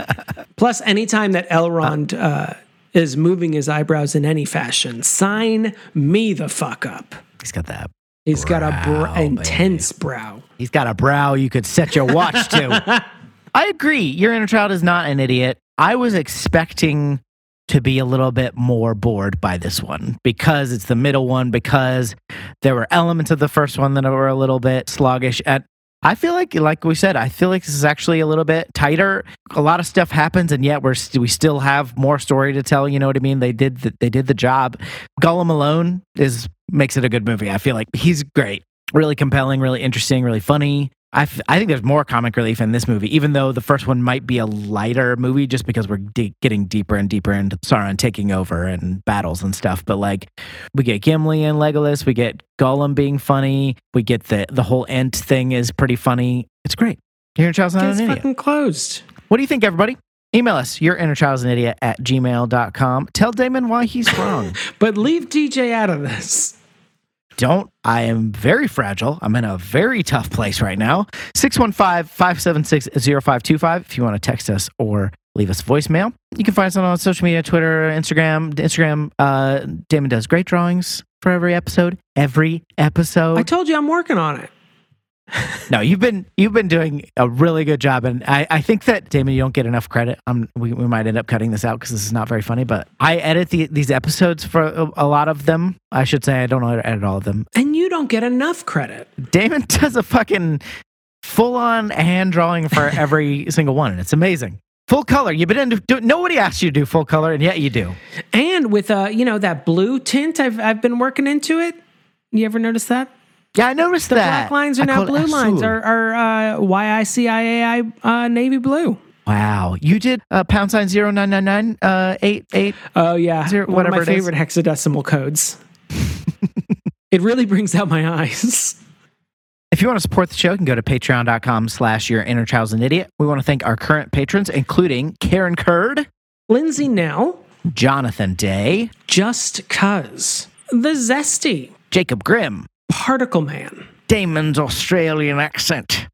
Plus, anytime that Elrond uh, is moving his eyebrows in any fashion, sign me the fuck up. He's got that. He's got a br- Brow, intense brow. He's got a brow you could set your watch to. I agree. Your inner child is not an idiot. I was expecting to be a little bit more bored by this one because it's the middle one, because there were elements of the first one that were a little bit sluggish. And I feel like, like we said, I feel like this is actually a little bit tighter. A lot of stuff happens, and yet we're we still have more story to tell. You know what I mean? They did the, they did the job. Gollum alone is makes it a good movie. I feel like he's great, really compelling, really interesting, really funny. I, f- I think there's more comic relief in this movie, even though the first one might be a lighter movie just because we're de- getting deeper and deeper into Sauron taking over and battles and stuff. But like, we get Gimli and Legolas, we get Gollum being funny, we get the the whole Ent thing is pretty funny. It's great. Your inner child's not It's an idiot. fucking closed. What do you think, everybody? Email us, your inner child's an idiot at gmail.com. Tell Damon why he's wrong. But leave DJ out of this. Don't. I am very fragile. I'm in a very tough place right now. 615 576 0525 if you want to text us or leave us voicemail. You can find us on social media Twitter, Instagram. Instagram, uh, Damon does great drawings for every episode. Every episode. I told you I'm working on it. No, you've been you've been doing a really good job, and I, I think that Damon, you don't get enough credit. Um, we, we might end up cutting this out because this is not very funny. But I edit the, these episodes for a, a lot of them. I should say I don't edit all of them. And you don't get enough credit. Damon does a fucking full on hand drawing for every single one, and it's amazing. Full color. You've been into do, nobody asked you to do full color, and yet you do. And with uh, you know, that blue tint I've I've been working into it. You ever notice that? Yeah, I noticed The that. black lines are I now call it blue lines azul. are, are uh, YICIAI uh, navy blue. Wow, you did uh, pound sign zero nine nine nine uh, eight eight. Oh yeah, Zero- one of my whatever it is. favorite hexadecimal codes. it really brings out my eyes. If you want to support the show, you can go to patreon.com slash your inner child's an idiot. We want to thank our current patrons, including Karen Curd, Lindsay Nell, Jonathan Day, just cuz the zesty Jacob Grimm, particle man. Damon's Australian accent,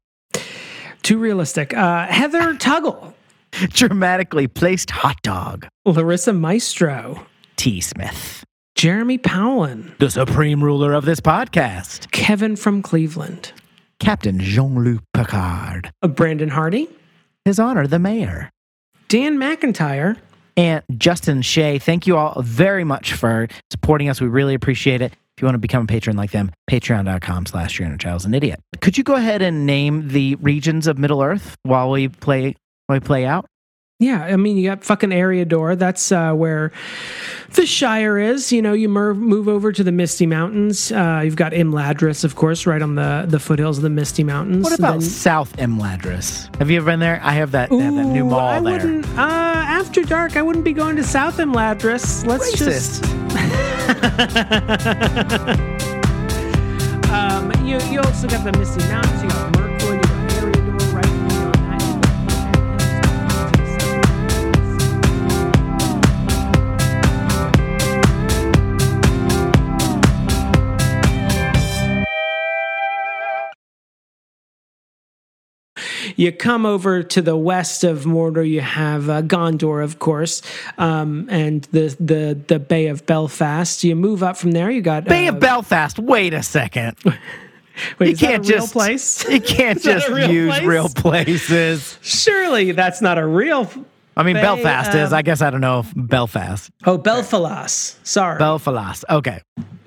Too realistic. Uh, Heather Tuggle, dramatically placed hot dog, Larissa Maestro, T. Smith, Jeremy Powlin, the supreme ruler of this podcast, Kevin from Cleveland, Captain Jean-Luc Picard, uh, Brandon Hardy, His Honor the Mayor, Dan McIntyre, and Justin Shea. Thank you all very much for supporting us. We really appreciate it. If you want to become a patron like them, patreon.com slash your inner child's an idiot. Could you go ahead and name the regions of Middle Earth while we play while we play out? Yeah, I mean, you got fucking Eriador. That's uh, where the Shire is. You know, you mer- move over to the Misty Mountains. Uh, you've got Imladris, of course, right on the, the foothills of the Misty Mountains. What about Then- South Imladris? Have you ever been there? I have that, they have that new mall I there. wouldn't. Uh, after dark, I wouldn't be going to South Imladris. Let's Racist. just. um, you, you also got the Misty Mountains. You got Mirkwood. You got You come over to the west of Mordor. You have uh, Gondor, of course, um, and the the the Bay of Belfast. You move up from there. You got Bay uh, of Belfast. Wait a second. Wait, You is can't just place. You can't just real use place? real places. Surely that's not a real. I mean, Bay, Belfast is. um, I guess I don't know if Belfast. Oh, Belfalas. Sorry, Belfast. Okay.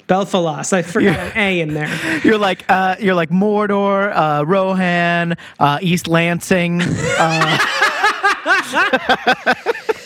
Belfalas. I forgot an A in there. You're like uh, you're like Mordor, uh, Rohan, uh, East Lansing. Uh,